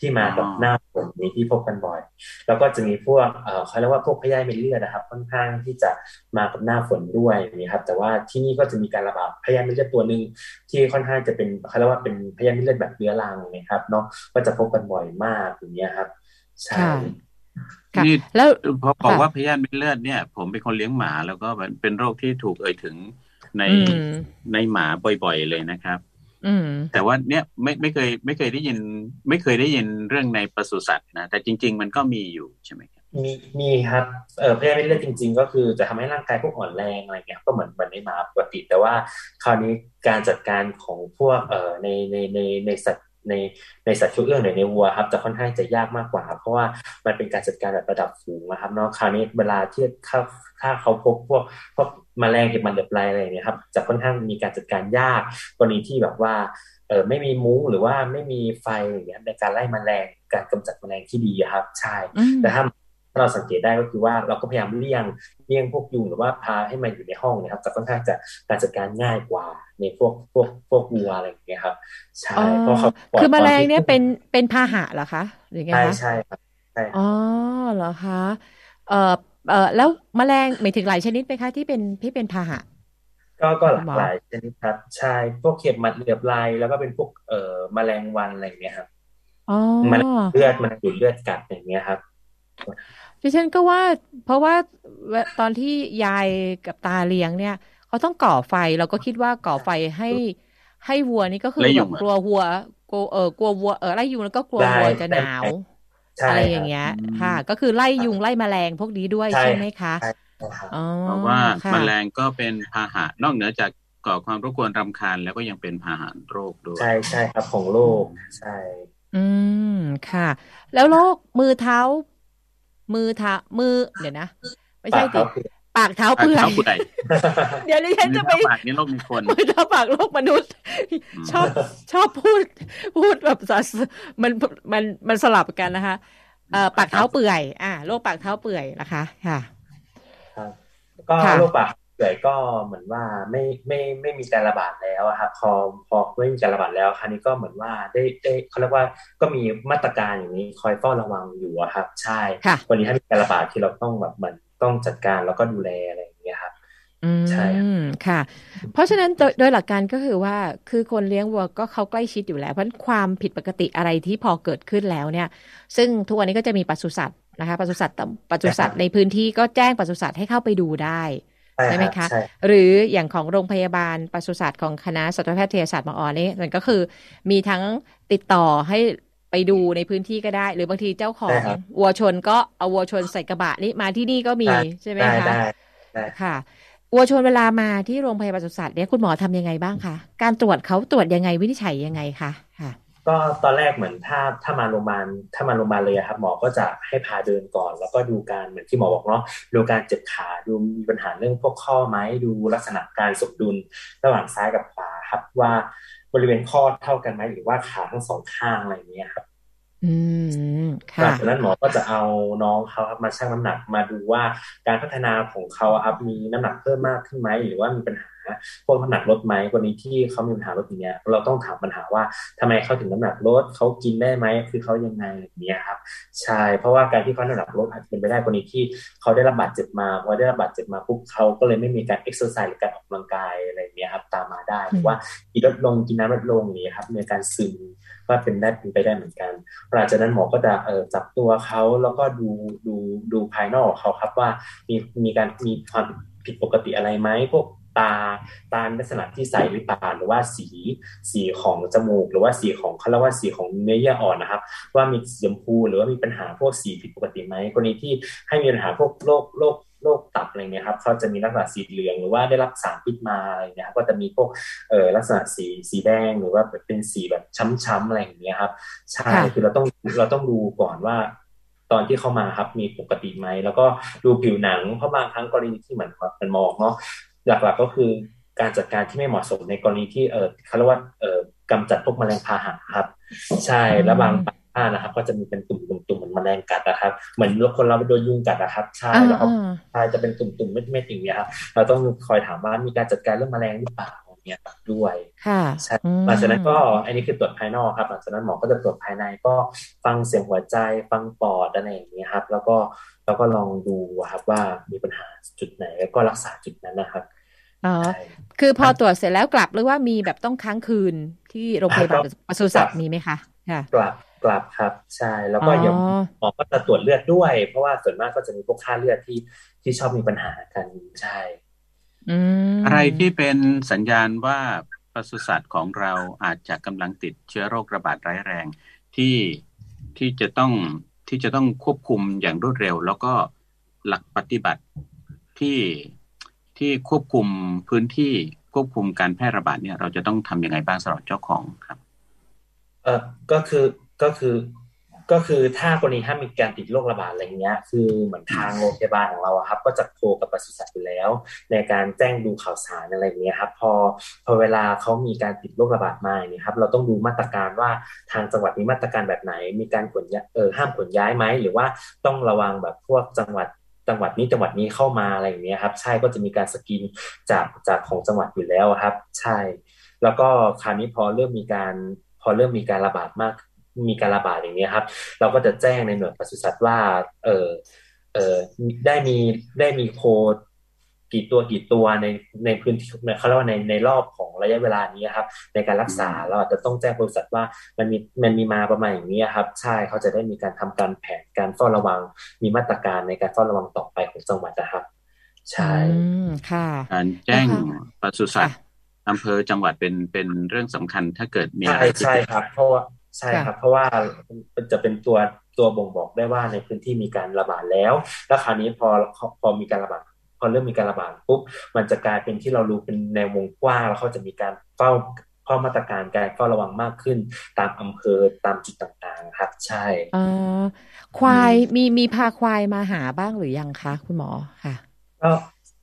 ที่มากับอ๋อหน้าฝนนี้ที่พบกันบ่อย แล้วก็จะมีพวกเอ่อเขาเรียกว่าพวกพยาธิเม็ดเลือดนะครับ ค่อนข้างที่จะมากับหน้าฝนด้วยนี่ครับ แต่ว่าที่นี่ก็จะมีการระบาดพยาธิเม็ดเลือดตัวหนึ่งที่ค่อนข้างจะเป็นเขาเรียกว่าเป็นพยาธิเม็ดเลือดแบบเรื้อรังนะครับเนาะก็จะพบกันบ่อยมากอย่างเงี้ยครับใช่ค่ะค่ะนี่แล้วพอบอกค่ะว่าพยาธิเม็ดเลือดเนี่ย ผมเป็นคนเลี้ยงหมาแล้วก็มันเป็นโรคที่ถูกเอ่ยถึง ในอืมในหมาบ่อย ๆ เลยนะครับอืมแต่ว่าเนี่ยไม่ไม่เคยไม่เคยได้ยิน ไม่เคยได้ยินเรื่องในปศุสัตว์นะแต่จริง ๆ มันก็มีอยู่ใช่ไหมครับมีมีครับเอ่อพยาธิเม็ดเลือดจริง ๆ ก็คือจะทำให้ร่างกายพวกอ่อนแรงอะไรเงี้ยก็เหมือนเหมือนในหมาปกติ แต่ว่าคราวนี้การจัดการของพวกเอ่อในในในในสัตว์ในในสัตว์ชั่วเอื้องหรือในวัวครับจะค่อนข้างจะยากมากกว่า เพราะว่ามันเป็นการจัดการแบบระดับฝูงนะครับเนาะคราวนี้เวลาที่ถ้าถ้าเขาพบพวกพวก แมลงเห็บหมันเหลือบไรอะไรอย่างเงี้ยครับจะค่อนข้างมีการจัดการยากกรณีที่แบบว่าเออไม่มีมุ้งหรือว่าไม่มีไฟอย่างเงี้ยในการไล่แมลงการกำจัดแมลงที่ดีอะครับ ใช่อืมแต่ถ้าาเราสังเกตได้ก็คือว่าเราก็พยายามเลี่ยงเลี่ยงพวกยุงหรือว่าพาให้มันอยู่ในห้องนะครับจะค่อนข้างจะการจัดการง่ายกว่าในพวกพวกพวกวัวอะไรอย่างเงี้ยครับใช่เพราะเขาคือแมลงเนี่ยเป็นเป็นพาหะเหรอคะหรือไงคะใช่ใช่ครับใช่อ๋อเหรอคะเอ่อ เอ่อแล้วแมลงหมายถึงหลายชนิดไหมคะที่เป็นที่เป็นพาหะ ก็ก็หลากหลายชนิดครับใช่พวกเข็บมัดเหลือบลายแล้วก็เป็นพวกเอ่อแมลงวันอะไรอย่างเงี้ยครับมันเลือดมันดูดเลือดกัดอย่างเงี้ยครับดิฉันก็ว่า เพราะว่าตอนที่ยายกับตาเลี้ยงเนี่ยเขาต้องก่อไฟเราก็คิดว่าก่อไฟให้ให้วัวนี่ก็คือแบบกลัววัวกลัวเออกลัววัวเออไล่ยุงแล้วก็กลัววัวจะหนาว อะไรอย่างเงี้ย ค่ะ ก็คือไล่ยุงไล่แมลงพวกนี้ด้วยใช่ไหมคะเพราะว่าแมลงก็เป็นพาหะนอกเหนือจากก่อความรบกวนรำคาญแล้วก็ยังเป็นพาหะโรคด้วย ใช่ใช่ครับของโรคใช่ อืมค่ะ แล้วโรคมือเท้า มือเท้ามือเดี๋ยวนะ ไม่ใช่ติ ปากเท้าเปื่อยเดี๋ยวนี้ฉันจะไปปากนี้โรคมีคนมือเท้าปากโรคมนุษย์ ชอบชอบพูด พูดแบบมันมันมันสลับกันนะคะเอ่อปากเท้าเปื่อย อ่าโรคปากเท้าเปื่อยนะคะค่ะก็โรคปากเปื่อยก็เหมือนว่าไม่ไม่ไม่มีการระบาดแล้วครับพอพอไม่มีการระบาดแล้วคราวนี้ก็เหมือนว่าได้ได้เขาเรียกว่าก็มีมาตรการอย่างนี้คอยเฝ้าระวังอยู่ครับ ใช่วันนี้ถ้ามีการระบาดที่เราต้องแบบเหมือน ต้องจัดการแล้วก็ดูแลอะไรอย่างเงี้ยครับใช่ค่ะ เพราะฉะนั้นโดยหลักการก็คือว่าคือคนเลี้ยงวัวก็เขาใกล้ชิดอยู่แล้ว เพราะความผิดปกติอะไรที่พอเกิดขึ้นแล้วเนี่ย ซึ่งทุกวันนี้ก็จะมีปศุสัตว์นะคะปศุสัตว์ปศุสัตว์ในพื้นที่ก็แจ้งปศุสัตว์ให้เข้าไปดูได้ใช่ไหมคะ หรืออย่างของโรงพยาบาลปศุสัตว์ของคณะสัตวแพทยศาสตร์มอนี่มันก็คือ มีทั้งติดต่อให้ ไปดูในพื้นที่ก็ได้ หรือบางทีเจ้าของวัวชนก็เอาวัวชนใส่กระบะนี่มาที่นี่ก็มีใช่ไหมคะค่ะวัวชนเวลามาที่โรงพยาบาลสุสัตว์เนี่ยคุณหมอทำยังไงบ้างคะการตรวจเขาตรวจยังไงวินิจฉัยยังไงคะค่ะ ก็ตอนแรกเหมือนถ้าถ้ามาโรงพยาบาลถ้ามาโรงพยาบาลเลยครับหมอก็จะให้พาเดินก่อน แล้วก็ดูการเหมือนที่หมอบอกเนาะดูการเจ็บขาดูมีปัญหาเรื่องพวกข้อไหมดูลักษณะการสมดุลระหว่างซ้ายกับขวาครับว่า บริเวณข้อเท่ากันไหมหรือว่าขาทั้งสองข้างอะไรอย่างเงี้ยครับอืมค่ะจากนั้นหมอก็จะเอาน้องเขาครับมาชั่งน้ำหนักมาดูว่าการพัฒนาของเขาครับมีน้ำหนักเพิ่มมากขึ้นไหมหรือว่ามีปัญหา พวกน้ำหนักลดไหมกรณีที่เขามีปัญหาลดอย่างเงี้ยเราต้องถามปัญหาว่าทำไมเขาถึงน้ำหนักลดเขากินได้ไหมคือเขายังไงอย่างเงี้ยครับใช่เพราะว่าการที่เขาน้ำหนักลดอาจจะเป็นไปได้กรณีที่เขาได้รับบาดเจ็บมาพอได้รับบาดเจ็บมาปุ๊บเขาก็เลยไม่มีการเอ็กซ์ไซส์หรือการออกกำลังกายอะไรเงี้ยครับตามมาได้หรือว่ากินลดลงกินน้ำลดลงอย่างเงี้ยครับมีการซึมว่าเป็นได้เป็นไปได้เหมือนกันหลังจากนั้นหมอก็จะเออจับตัวเขาแล้วก็ดูดูดูภายนอกเขาครับว่ามีมีการมีความผิดปกติอะไรไหมพวก ตา ตาลักษณะที่ใสหรือเปล่าหรือว่าสีสีของจมูก หรือว่าสีของเขาเรียกว่าสีของเนื้อเยื่ออ่อนนะครับ ว่ามีสีชมพูหรือว่ามีปัญหาพวกสีผิดปกติไหมกรณีที่ให้มีปัญหาพวกโรคโรคโรคตับอะไรเงี้ยครับเขาจะมีลักษณะสีเหลืองหรือว่าได้รับสารพิษมาอะไรเงี้ยก็จะมีพวกเอ่อลักษณะสีสีแดงหรือว่าเป็นสีแบบช้ำๆอะไรอย่างเงี้ยครับใช่คือเราต้องเราต้องดูก่อนว่าตอนที่เข้ามาครับมีปกติไหมแล้วก็ดูผิวหนังเพราะบางครั้งกรณีที่เหมือนมันมองเนาะ หลักๆก็คือการจัดการที่ไม่เหมาะสมในกรณีที่เออเขาเรียกว่าเออกำจัดพวกแมลงพาหะครับ ใช่แล้วบางผ้านะครับ ก็จะมีเป็นตุ่มๆตุ่มเหมือนแมลงกัดนะครับ เหมือนคนเราไปโดนยุงกัดนะครับ ใช่แล้วครับใช่จะเป็นตุ่มๆเม็ดๆอย่างเงี้ยครับเราต้องคอยถามว่ามีการจัดการเรื่องแมลงหรือเปล่าเงี้ยด้วยค่ะใช่หลังจากนั้นก็อันนี้คือตรวจภายนอกครับหลังจากนั้นหมอก็จะตรวจภายในก็ฟังเสียงหัวใจฟังปอดอะไรอย่างเงี้ยครับ แล้วก็แล้วก็ลองดูครับว่ามีปัญหาจุดไหนแล้วก็รักษาจุดนั้นนะครับ อ๋อ คือพอตรวจเสร็จแล้วกลับหรือว่ามีแบบต้องค้างคืนที่โรงพยาบาลปศุสัตว์มีไหมคะค่ะกลับกลับครับใช่แล้วก็ยังหมอก็จะตรวจเลือดด้วย เพราะว่าส่วนมากก็จะมีพวกค่าเลือดที่ที่ชอบมีปัญหากันใช่อะไรที่เป็นสัญญาณว่าปศุสัตว์ของเราอาจจะกำลังติดเชื้อโรคระบาดร้ายแรงที่ที่จะต้องที่จะต้องควบคุมอย่างรวดเร็ว แล้วก็หลักปฏิบัติที่ ที่ควบคุมพื้นที่ควบคุมการแพร่ระบาดเนี่ย เราจะต้องทํำยังไงบ้างสำหรับเจ้าของครับเออก็คือก็คือก็คือถ้ากรณีถ้ามีการติดโรคระบาดอะไรเงี้ย คือเหมือนทางโรงพยาบาลของเราครับ ก็จะโทรกับปศุสัตว์อยู่แล้ว ในการแจ้งดูข่าวสารอะไรเงี้ยครับ พอพอเวลาเขามีการติดโรคระบาดมาเนี่ยครับ เราต้องดูมาตรการว่าทางจังหวัดมีมาตรการแบบไหน มีการขนย้ายเออห้ามขนย้ายไหมหรือว่าต้องระวังแบบพวกจังหวัด จังหวัดนี้จังหวัดนี้เข้ามาอะไรอย่างเงี้ยครับ ใช่ก็จะมีการสกรีนจากจากของจังหวัดอยู่แล้วครับ ใช่ แล้วก็คราวนี้พอเริ่มมีการพอเริ่มมีการระบาดมาก มีการระบาดอย่างเงี้ยครับ เราก็จะแจ้งในหน่วยปศุสัตว์ว่า เออเออได้มีได้มีโค กี่ตัวกี่ตัวในในพื้นที่เขาเรียกว่าในในรอบของระยะเวลานี้ครับ ในการรักษาเราอาจจะต้องแจ้งบริษัทว่ามันมีมันมีมาประมาณอย่างนี้ครับ ใช่เขาจะได้มีการทำการแผนการเฝ้าระวัง มีมาตรการในการเฝ้าระวังต่อไปของจังหวัดนะครับ ใช่ค่ะการแจ้งปศุสัตว์อำเภอจังหวัดเป็นเป็นเรื่องสำคัญถ้าเกิดมีอะไรใช่ครับ เพราะว่าใช่ครับ เพราะว่าจะเป็นตัวตัวบ่งบอกได้ว่าในพื้นที่มีการระบาดแล้ว แล้วคราวนี้พอพอมีการระบาด พอเริ่มมีการระบาดปุ๊บมันจะกลายเป็นที่เรารู้เป็นในวงกว้างแล้วเขาจะมีการเฝ้าเฝ้ามาตรการการเฝ้าระวังมากขึ้น ตามอำเภอตามจุดต่างๆ ครับ ใช่อควายมีมีพาควายมาหาบ้างหรือยังคะ คุณหมอค่ะก็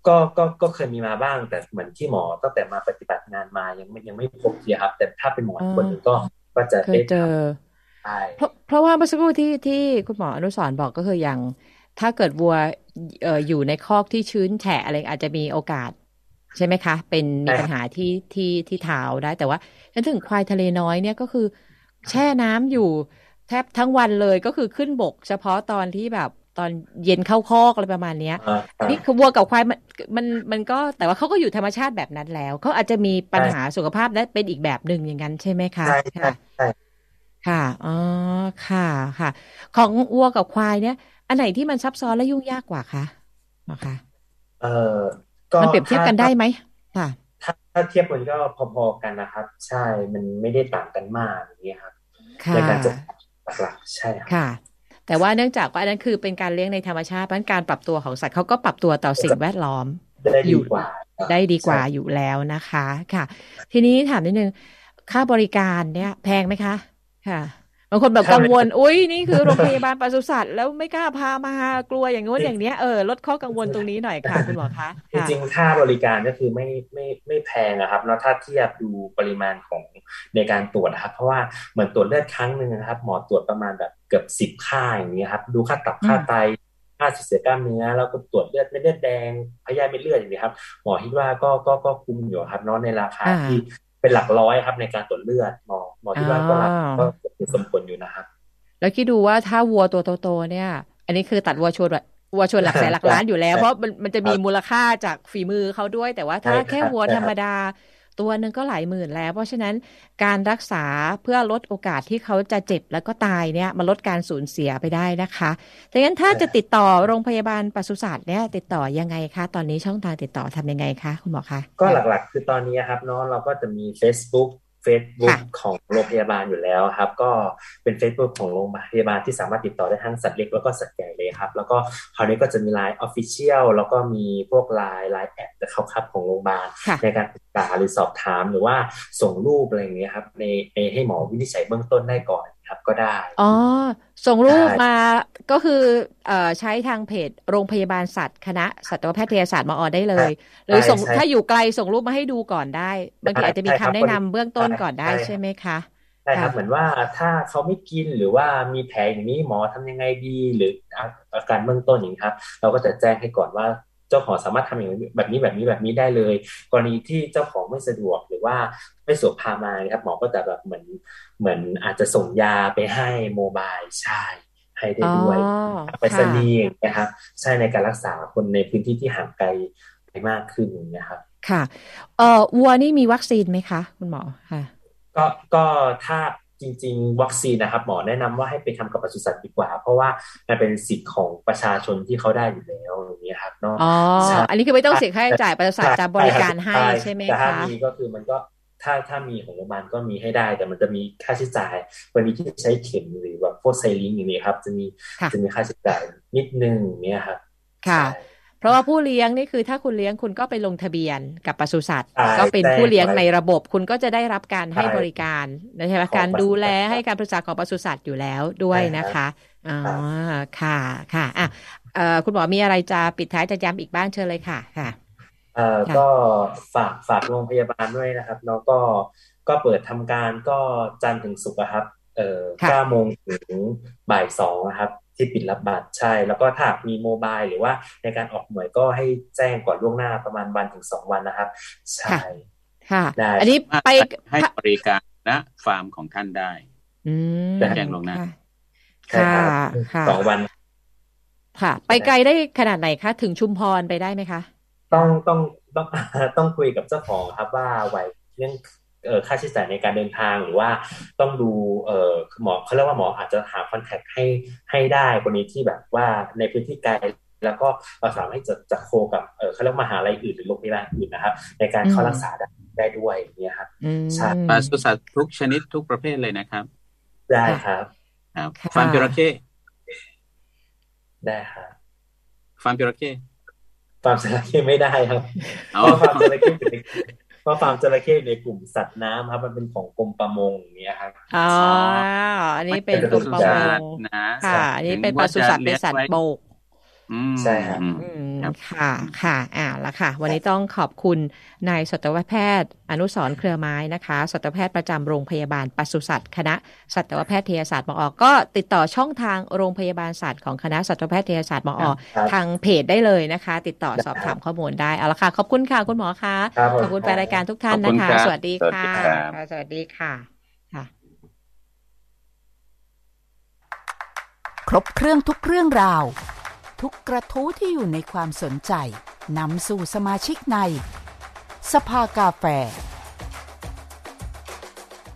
ก็ก็ก็เคยมีมาบ้างแต่เหมือนที่หมอตั้งแต่มาปฏิบัติงานมายังไม่ยังไม่พบทีครับ แต่ถ้าเป็นหมอคนหนึ่งก็ก็จะเคยเจอเพราะเพราะว่าเมื่อสักครู่ที่ที่คุณหมออนุสรบอกก็คืออย่างถ้าเกิดวัวเอ่ออยู่ในคอกที่ชื้นแฉะอะไรอาจจะมีโอกาส ใช่ไหมคะ เป็นมีปัญหาที่ที่ที่เท้าได้ แต่ว่าฉันถึงควายทะเลน้อยเนี่ยก็คือ แช่น้ำอยู่แทบทั้งวันเลยก็คือขึ้นบก เฉพาะตอนที่แบบตอนเย็นเข้าคอกอะไรประมาณเนี้ยนี่คือวัวกับควายมันมันมันก็แต่ว่าเขาก็อยู่ธรรมชาติแบบนั้นแล้วเขาอาจจะมีปัญหาสุขภาพได้เป็นอีกแบบหนึ่งอย่างนั้นใช่ไหมคะใช่ใช่ค่ะอ๋อค่ะค่ะ ของวัวกับควายเนี่ย อันไหนที่มันซับซ้อนและยุ่งยากกว่าคะนะคะเออก็มันเปรียบเทียบกันได้ไหมค่ะ ถ้าถ้าเทียบมันก็พอๆกันนะครับ ใช่มันไม่ได้ต่างกันมากอย่างนี้ครับในการจัดหลักใช่ค่ะ แต่ว่าเนื่องจากว่าอันนั้นคือเป็นการเลี้ยงในธรรมชาติเพราะการปรับตัวของสัตว์เขาก็ปรับตัวต่อสิ่งแวดล้อมอยู่ได้ดีกว่าอยู่แล้วนะคะ ค่ะ ทีนี้ถามนิดนึงค่าบริการเนี่ย แพงไหมคะ ค่ะ บางคนแบบกังวล อุ้ยนี่คือโรงพยาบาลปศุสัตว์แล้วไม่กล้าพามากลัวอย่างงู้นอย่างเนี้ยเออลดข้อกังวลตรงนี้หน่อยค่ะคุณหมอคะจริงๆค่าบริการก็คือไม่ไม่ไม่แพงนะครับเนาะถ้าเทียบดูปริมาณของในการตรวจนะครับ เพราะว่าเหมือนตรวจเลือดครั้งหนึ่งนะครับ หมอตรวจประมาณแบบเกือบสิบค่าอย่างนี้ครับ ดูค่าตับค่าไตค่าเสียกล้ามเนื้อแล้วก็ตรวจเลือดไม่เลือดแดงพยาธิไม่เลือดอย่างนี้ครับหมอคิดว่าก็ก็ก็คุ้มอยู่ครับเนาะในราคาที่ เป็นหลักร้อยครับ ในการตรวจเลือดหมอหมอคิดว่าก็ก็สมควรอยู่นะครับ แล้วคิดดูว่าถ้าวัวตัวโตๆเนี่ย อันนี้คือตัดวัวชนวัวชนหลักแสนหลักล้านอยู่แล้ว เพราะมันมันจะมีมูลค่าจากฝีมือเขาด้วย แต่ว่าถ้าแค่วัวธรรมดา ตัวหนึ่งก็หลายหมื่นแล้ว เพราะฉะนั้นการรักษาเพื่อลดโอกาสที่เขาจะเจ็บแล้วก็ตายเนี่ยมาลดการสูญเสียไปได้นะคะดังนั้นถ้าจะติดต่อโรงพยาบาลปศุสัตว์เนี่ยติดต่อยังไงคะ ตอนนี้ช่องทางติดต่อทำยังไงคะคุณหมอคะก็หลักๆ คือตอนนี้ครับเนาะเราก็จะมี Facebook Facebook ของโรงพยาบาลอยู่แล้วครับ ก็เป็น Facebook ของโรงพยาบาลที่สามารถติดต่อได้ทั้งสัตว์เล็กแล้วก็สัตว์ใหญ่เลยครับ แล้วก็คราวนี้ก็จะมี LINE Official แล้วก็มีพวก LINE LINE account ครับของโรงพยาบาลในการติดต่อหรือสอบถามหรือว่าส่งรูปอะไรอย่างเงี้ยครับในในให้หมอวินิจฉัยเบื้องต้นได้ก่อน ครับก็ได้ อ๋อ ส่งรูปมาก็คือเอ่อใช้ทางเพจโรงพยาบาลสัตว์คณะสัตวแพทยศาสตร์มาออได้เลย หรือส่งถ้าอยู่ไกลส่งรูปมาให้ดูก่อนได้ บางทีอาจจะมีคำแนะนำเบื้องต้นก่อนได้ใช่ไหมคะใช่ครับเหมือนว่าถ้าเขาไม่กินหรือว่ามีแผลอย่างนี้หมอทำยังไงดี หรืออาการเบื้องต้นอย่างนี้ครับ เราก็จะแจ้งให้ก่อนว่า เจ้าของสามารถทำอย่างแบบนี้แบบนี้แบบนี้ได้เลย กรณีที่เจ้าของไม่สะดวกหรือว่าไม่สะดวกพามาครับหมอก็จะแบบเหมือนเหมือนอาจจะส่งยาไปให้โมบายใช่ให้ได้ด้วยไปสนีนะครับใช่ในการรักษาคนในพื้นที่ที่ห่างไกลไปมากขึ้นนะครับค่ะเอ่อวัวนี่มีวัคซีนไหมคะ คุณหมอค่ะ ก็ก็ถ้า จริง ๆ วัคซีนนะครับ หมอแนะนำว่าให้ไปทำกับปศุสัตว์ดีกว่า เพราะว่ามันเป็นสิทธิ์ของประชาชนที่เขาได้อยู่แล้วอย่างนี้ครับเนาะอ๋ออันนี้คือไม่ต้องเสียค่าใช้จ่ายปศุสัตว์จะบริการให้ใช่ไหมคะแต่ถ้ามีก็คือมันก็ถ้าถ้ามีของโรงพยาบาลก็มีให้ได้ แต่มันจะมีค่าใช้จ่ายวันนี้ที่ใช้เข็มหรือแบบพวกไซลิงอย่างนี้ครับ จะมีจะมีค่าใช้จ่ายนิดนึงเนี้ยครับค่ะ ราะว่าผู้เลี้ยงนี่คือถ้าคุณเลี้ยงคุณก็ไปลงทะเบียนกับปศุสัตว์ใช่ก็เป็นแจ้งผู้เลี้ยงไว้ในระบบคุณก็จะได้รับการให้ใช่บริการใช่ไหมของการดูแลปศุสัตว์ให้การปรึกษาของปศุสัตว์อยู่แล้วด้วยใช่ครับนะคะอ๋อครับค่ะค่ะอะเอ่อคุณหมอมีอะไรจะปิดท้ายจะย้ำอีกบ้างเชิญเลยค่ะค่ะเอ่อค่ะก็ฝากฝากโรงพยาบาลด้วยนะครับแล้วก็ก็เปิดทำการก็จันทร์ถึงศุกร์อะครับ เอ่อค่ะเก้าโมงถึงบ่ายสองนะครับ ที่ปิดรับบัตรใช่ แล้วก็ถ้าหากมีโมบายหรือว่าในการออกหน่วยก็ให้แจ้งก่อนล่วงหน้าประมาณวันถึงสองวันนะครับ ใช่ค่ะได้อันนี้ไปให้บริการณฟาร์มของท่านได้อืมแจ้งล่วงหน้าค่ะใช่ครับค่ะสองวัน ค่ะ ไปไกลได้ขนาดไหนคะ ถึงชุมพรไปได้ไหมคะ ต้องต้องต้องต้องคุยกับเจ้าของครับว่าไหวเรื่องเอ่อ ค่าใช้จ่ายในการเดินทางหรือว่าต้องดูเอ่อหมอเขาเรียกว่าหมออาจจะหาคอนแทคให้ให้ได้คนนี้ที่แบบว่าในพื้นที่ไกลแล้วก็เราสามารถให้จะจะโคกับเอ่อเขาเรียกมหาลัยอื่นหรือโรงพยาบาลอื่นนะครับ ในการเข้าอืมรักษาได้ได้ด้วยอย่างเนี่ยครับอืมใช่ปศุสัตว์ทุกชนิดทุกประเภทเลยนะครับ ได้ครับครับค่ะฟาร์มจระเข้ได้ครับฟาร์มจระเข้ฟาร์มจระเข้ไม่ได้ครับเอาเพราะฟาร์มจระเข้ อยู่ในเพราะฟาร์มจระเข้อยู่ในกลุ่มสัตว์น้ำครับ มันเป็นของกรมประมงอย่างเงี้ยครับอ๋ออันนี้เป็นกรมประมงนะค่ะ อันนี้เป็นปศุสัตว์เป็นสัตว์บกอืม ใช่ครับอืมอืมครับค่ะ ค่ะอ่าละค่ะ วันนี้ต้องขอบคุณนายสัตวแพทย์ อนุสรณ์เครือไม้นะคะสัตวแพทย์ประจำโรงพยาบาลปศุสัตว์คณะสัตวแพทยศาสตร์มอก็ติดต่อช่องทางโรงพยาบาลสัตว์ของคณะสัตวแพทยศาสตร์มอครับทางเพจได้เลยนะคะ ติดต่อสอบถามข้อมูลได้เอาละค่ะ ขอบคุณค่ะคุณหมอคะครับผมขอบคุณแฟนรายการทุกท่านขอบนะคุณคะครับสวัสดีค่ะ สวัสดีครับค่ะสวัสดีค่ะค่ะครบเครื่องทุกเรื่องราว ทุกกระทู้ที่อยู่ในความสนใจนำสู่สมาชิกใน สภากาแฟ